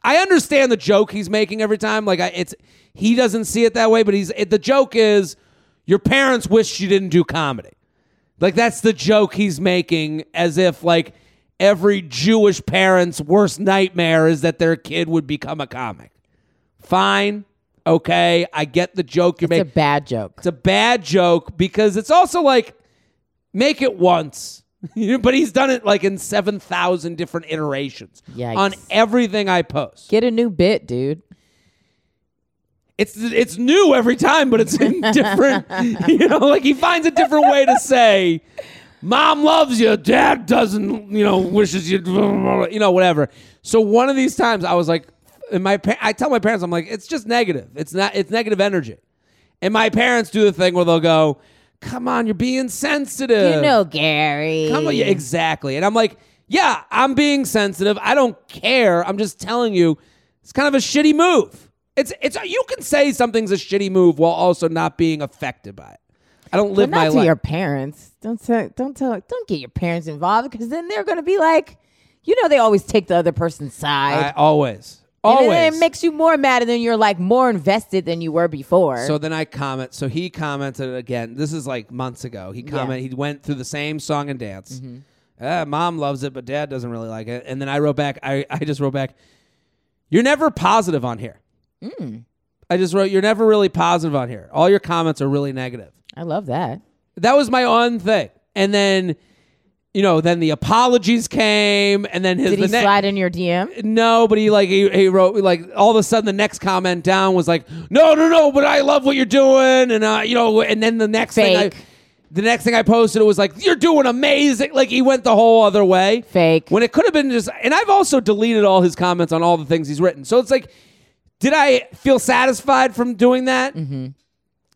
I understand the joke he's making every time. Like I, it's he doesn't see it that way, but he's it, the joke is your parents wish you didn't do comedy. Like that's the joke he's making, as if like every Jewish parent's worst nightmare is that their kid would become a comic. Fine, okay, I get the joke you're It's a bad joke. It's a bad joke because it's also like make it once. but he's done it like in 7,000 different iterations Yikes. on everything I post. Get a new bit, dude. It's it's new every time, but it's in different. you know, like he finds a different way to say, "Mom loves you, Dad doesn't." You know, wishes you. You know, whatever. So one of these times, I was like, and my pa- I tell my parents, I'm like, it's just negative. It's not. It's negative energy. And my parents do the thing where they'll go, "Come on, you're being sensitive." You know, Gary. Come on, yeah, exactly. And I'm like, yeah, I'm being sensitive. I don't care. I'm just telling you, it's kind of a shitty move. It's it's you can say something's a shitty move while also not being affected by it. I don't live But live not to life. your parents. Don't tell, don't tell, don't get your parents involved because then they're going to be like, you know, they always take the other person's side. I always, And always. then it makes you more mad, and then you're like more invested than you were before. so then I comment. So he commented again. This is like months ago. He commented. He went through the same song and dance. Mm-hmm. Ah, Mom loves it, but Dad doesn't really like it. And then I wrote back. I, I just wrote back. You're never positive on here. Mm. I just wrote. You're never really positive on here. All your comments are really negative. I love that. That was my one thing. And then, you know, then the apologies came, and then his Did the he ne- slide in your DM? no, but he like he, he wrote like all of a sudden the next comment down was like no no no, but I love what you're doing, and uh, you know, and then the next thing I, Fake. the next thing I posted it was like you're doing amazing. Like he went the whole other way. Fake. When it could have been just, and I've also deleted all his comments on all the things he's written. So it's like, did I feel satisfied from doing that? Mm-hmm.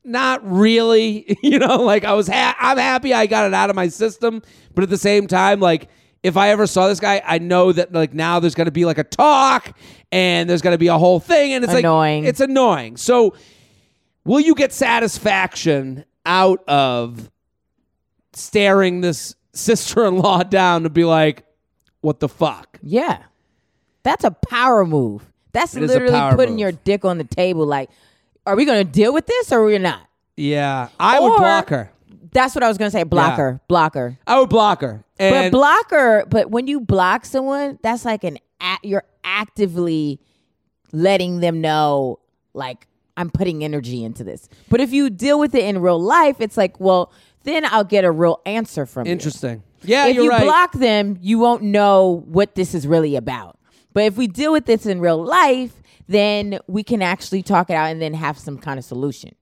Not really. you know, like I was, ha- I'm happy I got it out of my system, but at the same time, like if I ever saw this guy, I know that like now there's going to be like a talk and there's going to be a whole thing, and it's Annoying. like it's annoying. So, will you get satisfaction out of staring this sister-in-law down to be like, what the fuck? Yeah. That's a power move. That's It literally putting move. your dick on the table. Like, are we going to deal with this or are we not? Yeah, I would Or- block her. That's what I was going to say. Blocker. Blocker. I would block her. But And blocker, but when you block someone, that's like an a- you're actively letting them know like I'm putting energy into this. But if you deal with it in real life, it's like, well, then I'll get a real answer from you. interesting. Yeah, if you're you right. block them, you won't know what this is really about. But if we deal with this in real life, then we can actually talk it out and then have some kind of solution.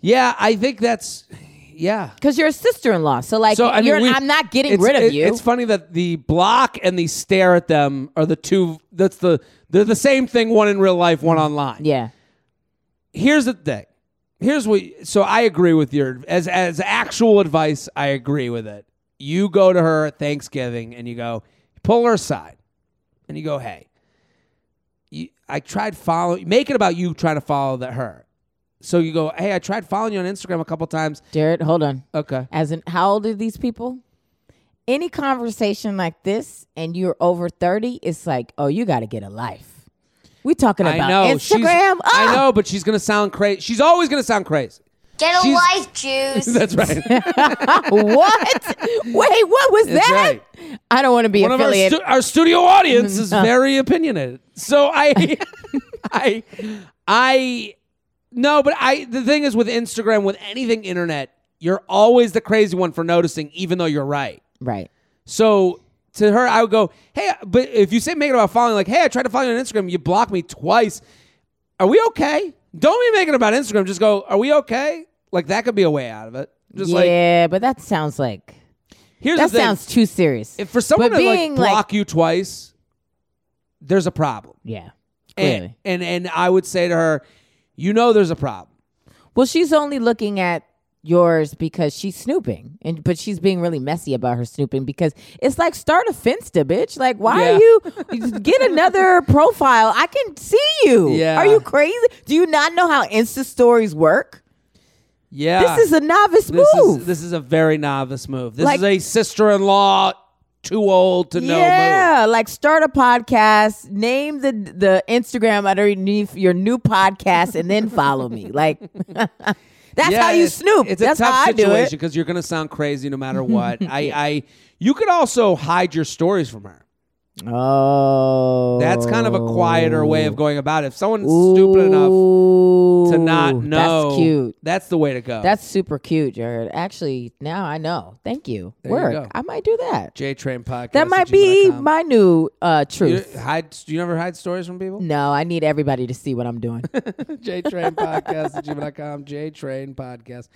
yeah, I think that's yeah. Because you're a sister-in-law, so like So I mean, you're, we- I'm not getting rid of it- you. It's funny that the block and the stare at them are the two. That's the they're the same thing. One in real life, one online. yeah. Here's the thing. Here's what. So I agree with your as as actual advice. I agree with it. You go to her at Thanksgiving and you go pull her aside, and you go, hey. I tried following. Make it about you trying to follow that her. So you go, hey, I tried following you on Instagram a couple times. Jared, hold on. Okay. As in, how old are these people? Any conversation like this, and you're over thirty, it's like, oh, you got to get a life. We talking about I know. Instagram. I Ah! know, but she's gonna sound crazy. She's always gonna sound crazy. Get a She's- life, Jews. That's right. what? Wait, what was That's that? right. I don't want to be One of our, affiliated. stu- our studio audience is very opinionated. So I, I, I, no, but I. The thing is with Instagram, with anything internet, you're always the crazy one for noticing, even though you're right. right. So to her, I would go, hey, but if you say make it about following, like, hey, I tried to follow you on Instagram, you blocked me twice. Are we okay? Don't be making about Instagram. Just go, are we okay? Like that could be a way out of it. Just like yeah, but that sounds like here's that the thing. sounds too serious. if for someone but to like being, block like- you twice, there's a problem. yeah, And, and and I would say to her, you know, there's a problem. Well, she's only looking at yours because she's snooping, and but she's being really messy about her snooping because it's like start a Finsta, bitch. Like, why Yeah. are you get another profile? I can see you. Yeah. Are you crazy? Do you not know how Insta stories work? Yeah, This is a novice this move. is this is a very novice move. This Like- is a sister-in-law too old to know move. yeah, like start a podcast, name the the Instagram underneath your new podcast, and then follow me. Like that's Yeah, how you it's- snoop. It's that's a tough how I do situation it. because you're going to sound crazy no matter what. I, I, you could also hide your stories from her. Oh, That's kind of a quieter way of going about it. If someone's stupid enough to not know, That's cute. That's the way to go. That's super cute, Jared. Actually, now I know. Thank you. There you Work. go. I might do that. J Train podcast. That might be my new uh, You truth. hide. Do you never hide stories from people? No, I need everybody to see what I'm doing. J Train podcast at gmail.com. J Train podcast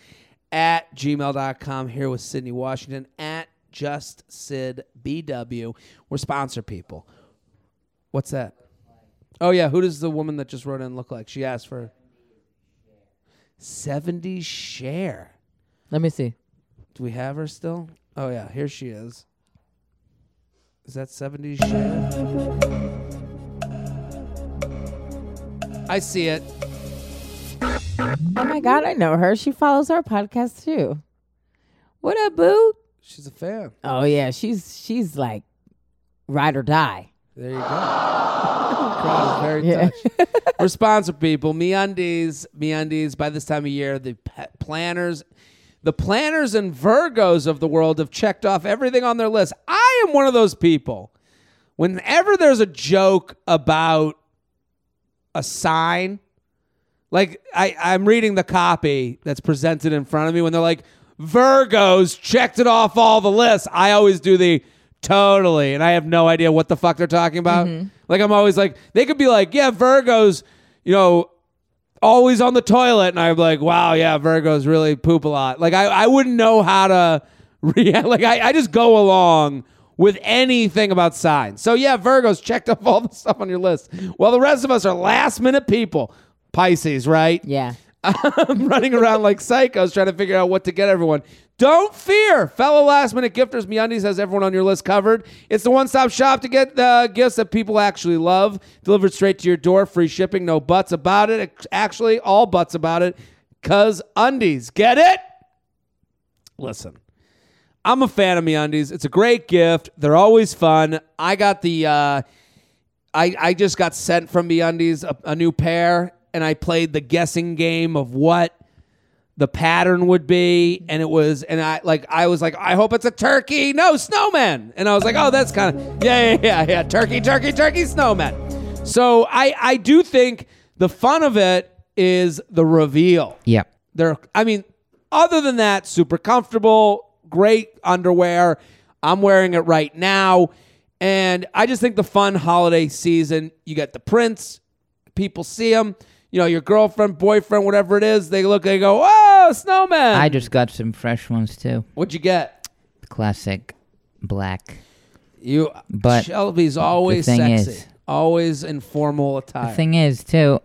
at gmail.com. Here with Sydnee Washington at Just Syd BW. We're sponsor people. What's that? Oh yeah, who does the woman that just wrote in look like? She asked for 70 share. Let me see. Do we have her still? Oh yeah, here she is. Is that 70 share? I see it. Oh my God, I know her. She follows our podcast too. What up, boo? She's a fan. Oh yeah, she's she's like ride or die. There you go. Crowd is very Yeah. touched. We're sponsor people. MeUndies, MeUndies. By this time of year, the planners, the planners and Virgos of the world have checked off everything on their list. I am one of those people. Whenever there's a joke about a sign, like I, I'm reading the copy that's presented in front of me when they're like, Virgos checked it off all the lists. I always do the totally, and I have no idea what the fuck they're talking about. Mm-hmm. Like I'm always like, they could be like, yeah, Virgos, you know, always on the toilet, and I'm like, wow, yeah, Virgos really poop a lot. Like I, I wouldn't know how to react. Like I, I just go along with anything about signs. So yeah, Virgos checked off all the stuff on your list. While the rest of us are last minute people. Pisces, right? Yeah. I'm running around like psychos trying to figure out what to get everyone. Don't fear, fellow last minute gifters. MeUndies has everyone on your list covered. It's the one stop shop to get the gifts that people actually love, delivered straight to your door, free shipping, no buts about it. Actually, all buts about it, cause undies. Get it? Listen, I'm a fan of MeUndies. It's a great gift. They're always fun. I got the. Uh, I, I just got sent from MeUndies a, a new pair, and I played the guessing game of what the pattern would be, and it was, and I like, I was like, I hope it's a turkey, no snowman, and I was like, oh, that's kind of, yeah, yeah, yeah, yeah, turkey, turkey, turkey, snowman. So I, I do think the fun of it is the reveal. yeah They're, I mean, other than that, super comfortable, great underwear. I'm wearing it right now. And I just think the fun holiday season, you get the prints, people see them, you know, your girlfriend, boyfriend, whatever it is, they look, they go, oh, snowman. I just got some fresh ones too. What'd you get? Classic black. You, But Shelby's always thing sexy, is- always in formal attire. The thing is, too,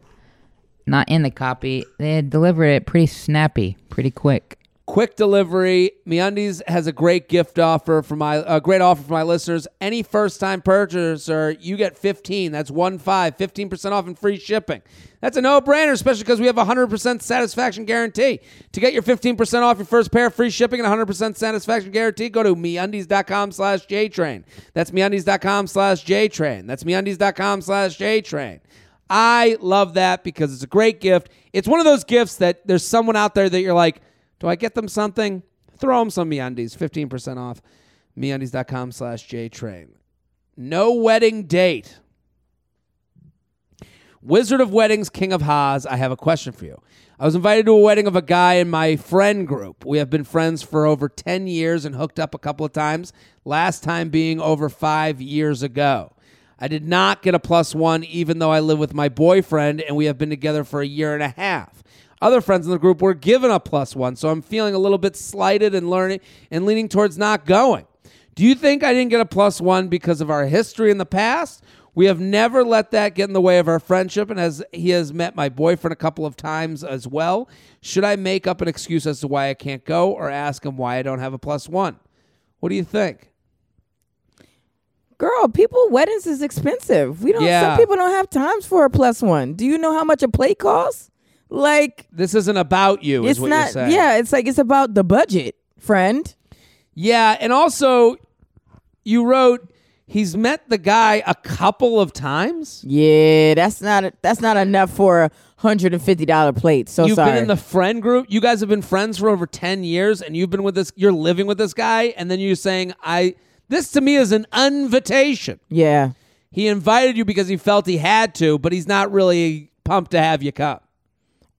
not in the copy. They had delivered it pretty snappy, pretty quick. Quick delivery. MeUndies has a great gift offer for my a great offer for my listeners. Any first time purchaser, you get 15. That's one five, 15% off and free shipping. That's a no brainer, especially because we have a 100% satisfaction guarantee. To get your 15% off your first pair, free shipping, and 100% satisfaction guarantee, go to MeUndies.com slash JTrain. That's MeUndies.com slash JTrain. That's MeUndies.com slash JTrain. I love that because it's a great gift. It's one of those gifts that there's someone out there that you're like, do I get them something? Throw them some MeUndies, 15% off. MeUndies.com slash JTrain. No wedding date. Wizard of Weddings, King of Haas, I have a question for you. I was invited to a wedding of a guy in my friend group. We have been friends for over 10 years and hooked up a couple of times, last time being over five years ago. I did not get a plus one, even though I live with my boyfriend and we have been together for a year and a half. Other friends in the group were given a plus one, so I'm feeling a little bit slighted and learning and leaning towards not going. Do you think I didn't get a plus one because of our history in the past? We have never let that get in the way of our friendship, and as he has met my boyfriend a couple of times as well, should I make up an excuse as to why I can't go or ask him why I don't have a plus one? What do you think? Girl, people weddings is expensive. We don't. Yeah. Some people don't have times for a plus one. Do you know how much a plate costs? Like This isn't about you, is it's not. Yeah, it's like it's about the budget, friend. Yeah, and also you wrote he's met the guy a couple of times. Yeah, that's not that's not enough for a hundred and fifty dollar plate. So you've sorry. been in the friend group. You guys have been friends for over 10 years and you've been with this you're living with this guy and then you're saying I this to me is an invitation. yeah, He invited you because he felt he had to, but he's not really pumped to have you come.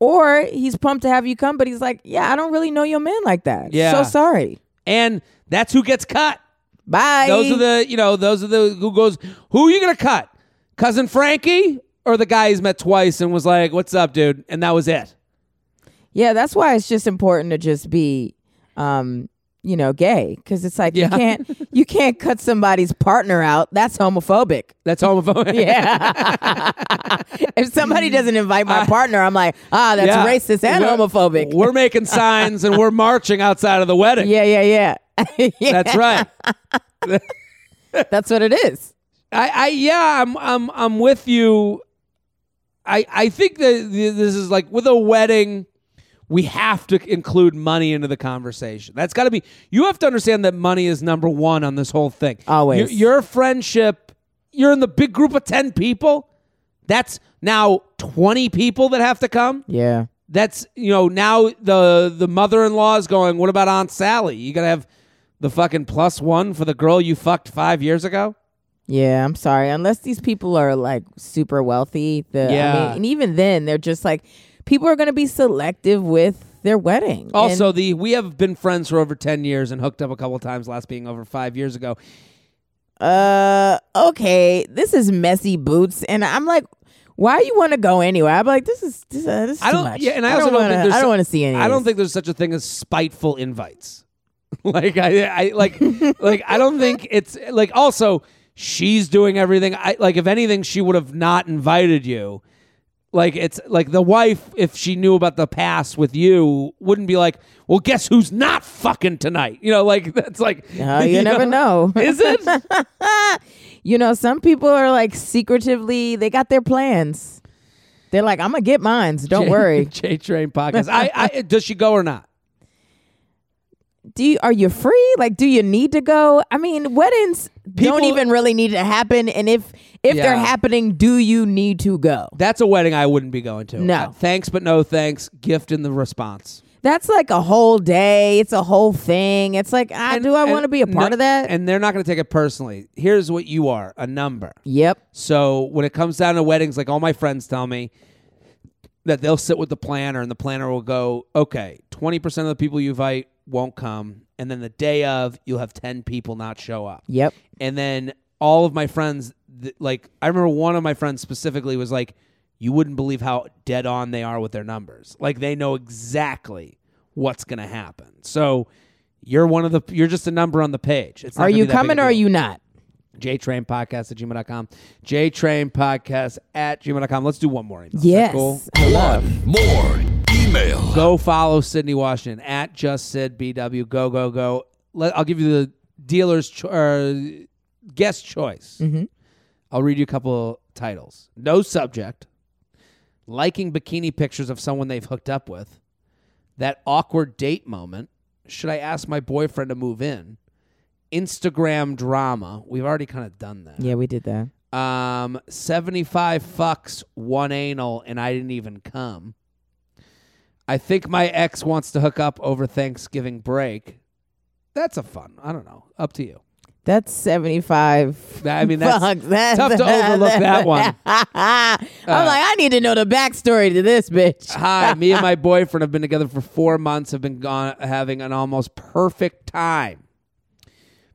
Or he's pumped to have you come, but he's like, yeah, I don't really know your man like that. Yeah. so sorry. And that's who gets cut. Bye. Those are the, you know, those are the who goes, who are you going to cut? Cousin Frankie or the guy he's met twice and was like, "What's up, dude?" and that was it. Yeah, that's why it's just important to just be, um, you know, gay because it's like Yeah. you can't you can't cut somebody's partner out. That's homophobic. That's homophobic. Yeah. if somebody doesn't invite my partner, I'm like, ah, that's Yeah. racist and We're- homophobic. We're making signs and we're marching outside of the wedding. yeah, yeah, yeah. Yeah, That's right. That's what it is. I, I yeah, I'm I'm I'm with you. I I think that th- this is like with a wedding, we have to include money into the conversation. That's got to be. You have to understand that money is number one on this whole thing. Always. your, your friendship. You're in the big group of ten people. That's now twenty people that have to come. Yeah. That's you know now the the mother in law is going. What about Aunt Sally? You gotta have the fucking plus one for the girl you fucked five years ago. Yeah, I'm sorry. Unless these people are like super wealthy, the I Yeah. mean, and even then, they're just like people are going to be selective with their wedding. Also, And- the we have been friends for over ten years and hooked up a couple of times. Last being over five years ago. uh, okay, this is messy boots, and I'm like, why you want to go anyway? I'm like, this is this, uh, this is I too don't. much. Yeah, and I, also don't don't wanna, think. I don't want to see any. I don't think there's such a thing as spiteful invites. like I, I like, like I don't think it's like. Also, she's doing everything. I like. If anything, she would have not invited you. Like it's like the wife, if she knew about the past with you, wouldn't be like, "Well, guess who's not fucking tonight?" You know, like that's like Uh, you, never know. Is it? you know, some people are like secretively. They got their plans. They're like, I'm gonna get mines. Don't worry. J Train podcast. I, I does she go or not? Do you are you free? Like, do you need to go? I mean, weddings don't even really need to happen. And if if they're happening, do you need to go? That's a wedding I wouldn't be going to. No. Uh, thanks, but no thanks. Gift in the response. That's like a whole day. It's a whole thing. It's like, ah, And- do I want to be a part no- of that? And they're not going to take it personally. Here's what you are a number. yep. So when it comes down to weddings, like all my friends tell me that they'll sit with the planner and the planner will go, okay, 20% of the people you invite won't come. And then the day of, you'll have 10 people not show up. Yep. And then all of my friends, th- like, I remember one of my friends specifically was like, you wouldn't believe how dead on they are with their numbers. Like, they know exactly what's going to happen. So you're one of the, you're just a number on the page. It's not Are gonna you be that big a coming or are deal. you not? JTrain podcast at gmail.com. JTrain podcast at gmail.com. Let's do one more email. Yes. cool? I. One more email. Go follow Sydnee Washington at just Syd BW. Go, go, go. Let, I'll give you the dealer's cho- uh, guest choice. Mm-hmm. I'll read you a couple titles. No subject. Liking bikini pictures of someone they've hooked up with. That awkward date moment. Should I ask my boyfriend to move in? Instagram drama. We've already kind of done that. Yeah, we did that. Um, 75 fucks, one anal, and I didn't even come. I think my ex wants to hook up over Thanksgiving break. That's a fun. I don't know. Up to you. That's 75. I mean, that's Fuck, that- tough to overlook that one. I'm like, I need to know the backstory to this bitch. Hi, me and my boyfriend have been together for four months. Have been gone having an almost perfect time,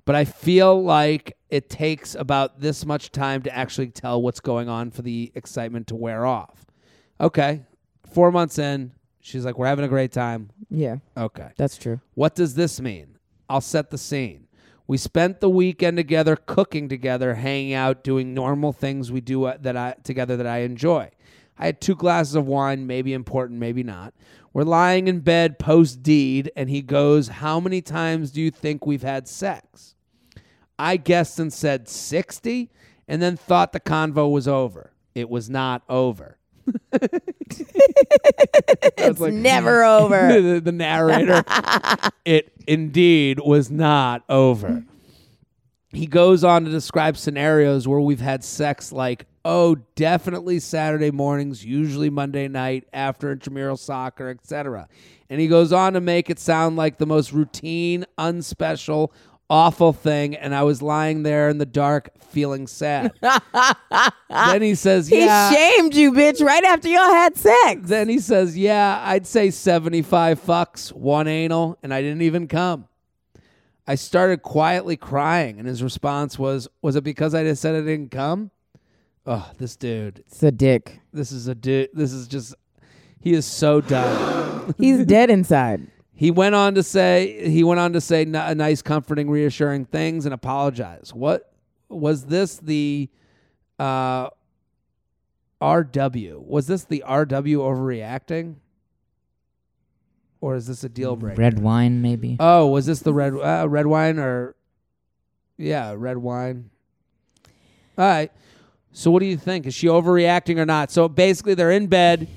but I feel like it takes about this much time to actually tell what's going on for the excitement to wear off. Okay, four months in, she's like, "We're having a great time." Yeah, Okay, that's true. what does this mean? I'll set the scene. We spent the weekend together, cooking together, hanging out, doing normal things we do uh, that I together that I enjoy. I had two glasses of wine, maybe important, maybe not. We're lying in bed post deed, and he goes, "How many times do you think we've had sex?" I guessed and said 60, and then thought the convo was over. It was not over. It's never hmm. over. the, the narrator. it indeed was not over. He goes on to describe scenarios where we've had sex like, oh, definitely Saturday mornings, usually Monday night after intramural soccer, etc. And he goes on to make it sound like the most routine, unspecial, awful thing. And I was lying there in the dark feeling sad. then he says, He shamed you, bitch, right after y'all had sex. Then he says, Yeah, I'd say 75 fucks, one anal, and I didn't even come. I started quietly crying, and his response was, Was it because I just said I didn't come? Oh, this dude. It's a dick. This is a dude. This is just, he is so dumb. He's dead inside. He went on to say, he went on to say n- a nice, comforting, reassuring things and apologize. What was this the uh, RW? Was this the RW overreacting? Or is this a deal breaker? Red wine, maybe. Oh, was this the red uh, red wine or yeah, red wine? All right. So what do you think? Is she overreacting or not? So basically they're in bed.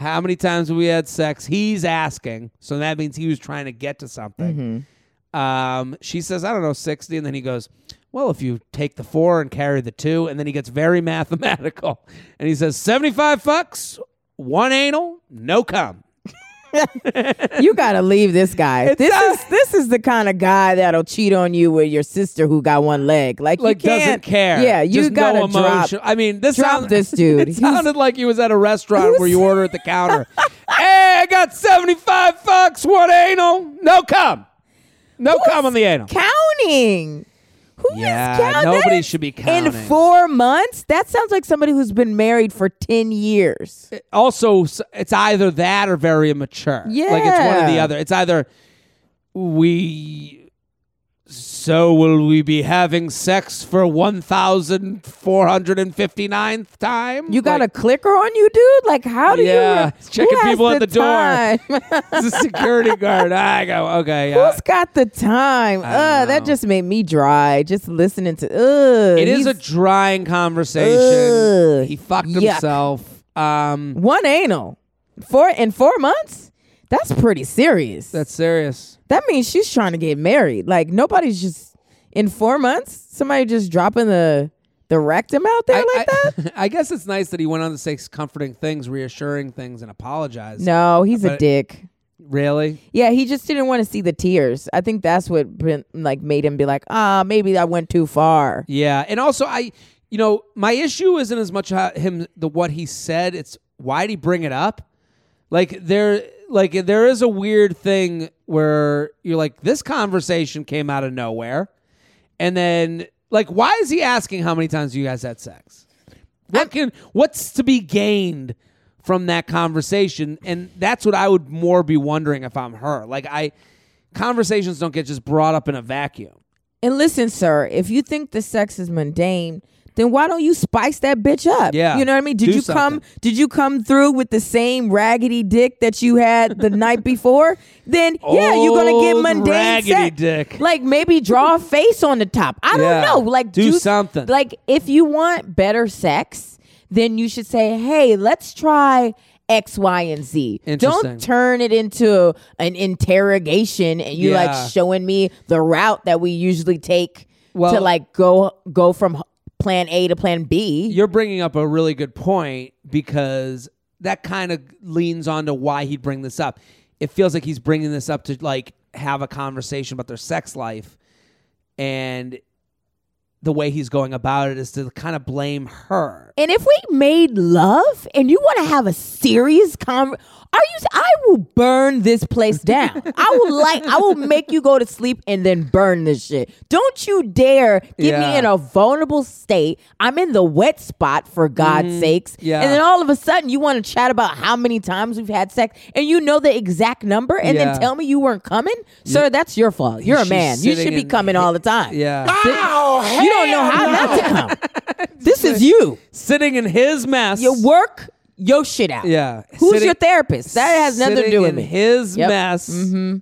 How many times have we had sex? He's asking. So that means he was trying to get to something. Um, she says, I don't know, 60. And then he goes, Well, if you take the four and carry the two. And then he gets very mathematical. And he says, 75 fucks, one anal, no cum. You gotta leave this guy. this is this is the kind of guy that'll cheat on you with your sister who got one leg. Like, like you can't, doesn't care. Yeah, you Just gotta no drop. I mean, this drop sound- this dude. It sounded like he was at a restaurant where you order at the counter. hey, I got seventy five fucks, one anal, no cum, no cum on the anal. Counting. Who is Yeah, counting? nobody should be In four months? That sounds like somebody who's been married for 10 years. Uh, also, it's either that or very immature. like it's one or the other. It's either we. So will we be having sex for one thousand four hundred and fifty ninth time? You got Like, a clicker on you, dude? Like, how do Yeah, you. he's checking people at the door. It's a security guard. I go, okay, yeah. Who's got the time? Uh, that just made me dry. Just listening to. Uh, It is a drying conversation. Ugh, he fucked yuck. himself. Um, one anal. Four in four months. That's pretty serious. that's serious. that means she's trying to get married. Like nobody's just in four months. Somebody just dropping the the rectum out there I, like I- that. I guess it's nice that he went on to say comforting things, reassuring things, and apologize. No, he's a dick. Really? Yeah, he just didn't want to see the tears. I think that's what been, like made him be like, ah, maybe I went too far. Yeah. And also, I, you know, my issue isn't as much how him the what he said. It's why did he bring it up? Like there, like there is a weird thing where you're like, this conversation came out of nowhere, and then like, why is he asking how many times you guys had sex? What can what's to be gained from that conversation? And that's what I would more be wondering if I'm her. Like I, conversations don't get just brought up in a vacuum. And listen, sir, if you think the sex is mundane, then why don't you spice that bitch up? Yeah, You know what I mean? Did do you come did you come through with the same raggedy dick that you had the night before? Then yeah, you're gonna get mundane raggedy sex. dick. Like maybe draw a face on the top. I don't know. Like Do something. Like if you want better sex, then you should say, "Hey, let's try X, Y, and Z." Don't turn it into an interrogation and you Yeah. like showing me the route that we usually take Well- to like go go from plan A to plan B. You're bringing up a really good point because that kind of leans on to why he'd bring this up. It feels like he's bringing this up to like have a conversation about their sex life, and the way he's going about it is to kind of blame her. And if we made love and you want to have a serious con are you I will burn this place down. I will like I will make you go to sleep and then burn this shit. Don't you dare get Yeah. me in a vulnerable state. I'm in the wet spot for God's sakes. Mm-hmm. yeah. And then all of a sudden you want to chat about how many times we've had sex and you know the exact number and Yeah. then tell me you weren't coming? Sir, that's your fault. You're a man. You should be in- coming all the time. Yeah. You don't know how not to come. this is you. Sitting in his mess. You work your shit out. Yeah. Who's Sitting- your therapist? That has nothing to do with in me. His Yep. mess. Mm-hmm.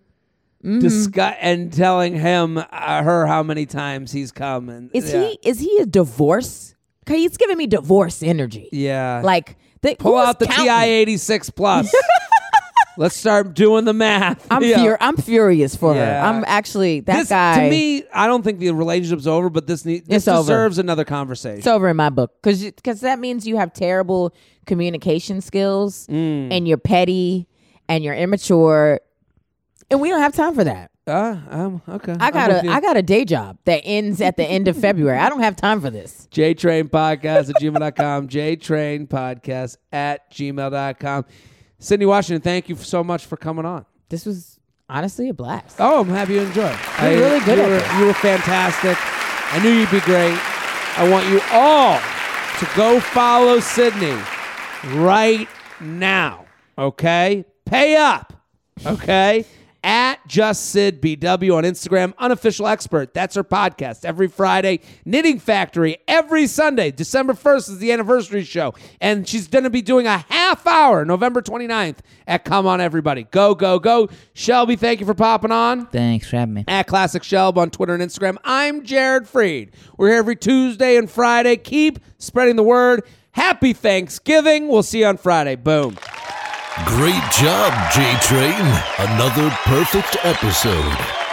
Disgu- and telling him uh, her how many times he's come and Is yeah. he is he a divorce? 'Cause He's giving me divorce energy. Yeah. Like the, pull out the? TI eighty six plus. Let's start doing the math. I'm Yeah. fur- I'm furious for her. I'm actually that this, guy. to me, I don't think the relationship's over, but this need, this It's over. deserves another conversation. it's over in my book because because that means you have terrible communication skills Mm. and you're petty and you're immature, and we don't have time for that. uh, um, okay. I got a I got a day job that ends at the end of February. I don't have time for this. JTrain Podcast at gmail.com. JTrain Podcast at gmail.com. Sydnee Washington, thank you so much for coming on. This was honestly a blast. Oh, I'm happy you enjoyed. I, really good You at were, this. you were fantastic. I knew you'd be great. I want you all to go follow Sydnee right now. Okay? Pay up. Okay? At Just Syd BW on Instagram, unofficial expert. That's her podcast every Friday. Knitting Factory every Sunday. December 1st is the anniversary show. And she's going to be doing a half hour November 29th at Come On Everybody. Go, go, go. Shelby, thank you for popping on Thanks for having me. at Classic Shelb on Twitter and Instagram. I'm Jared Freid. We're here every Tuesday and Friday. Keep spreading the word. Happy Thanksgiving. We'll see you on Friday. Boom. Great job, J Train. Another perfect episode.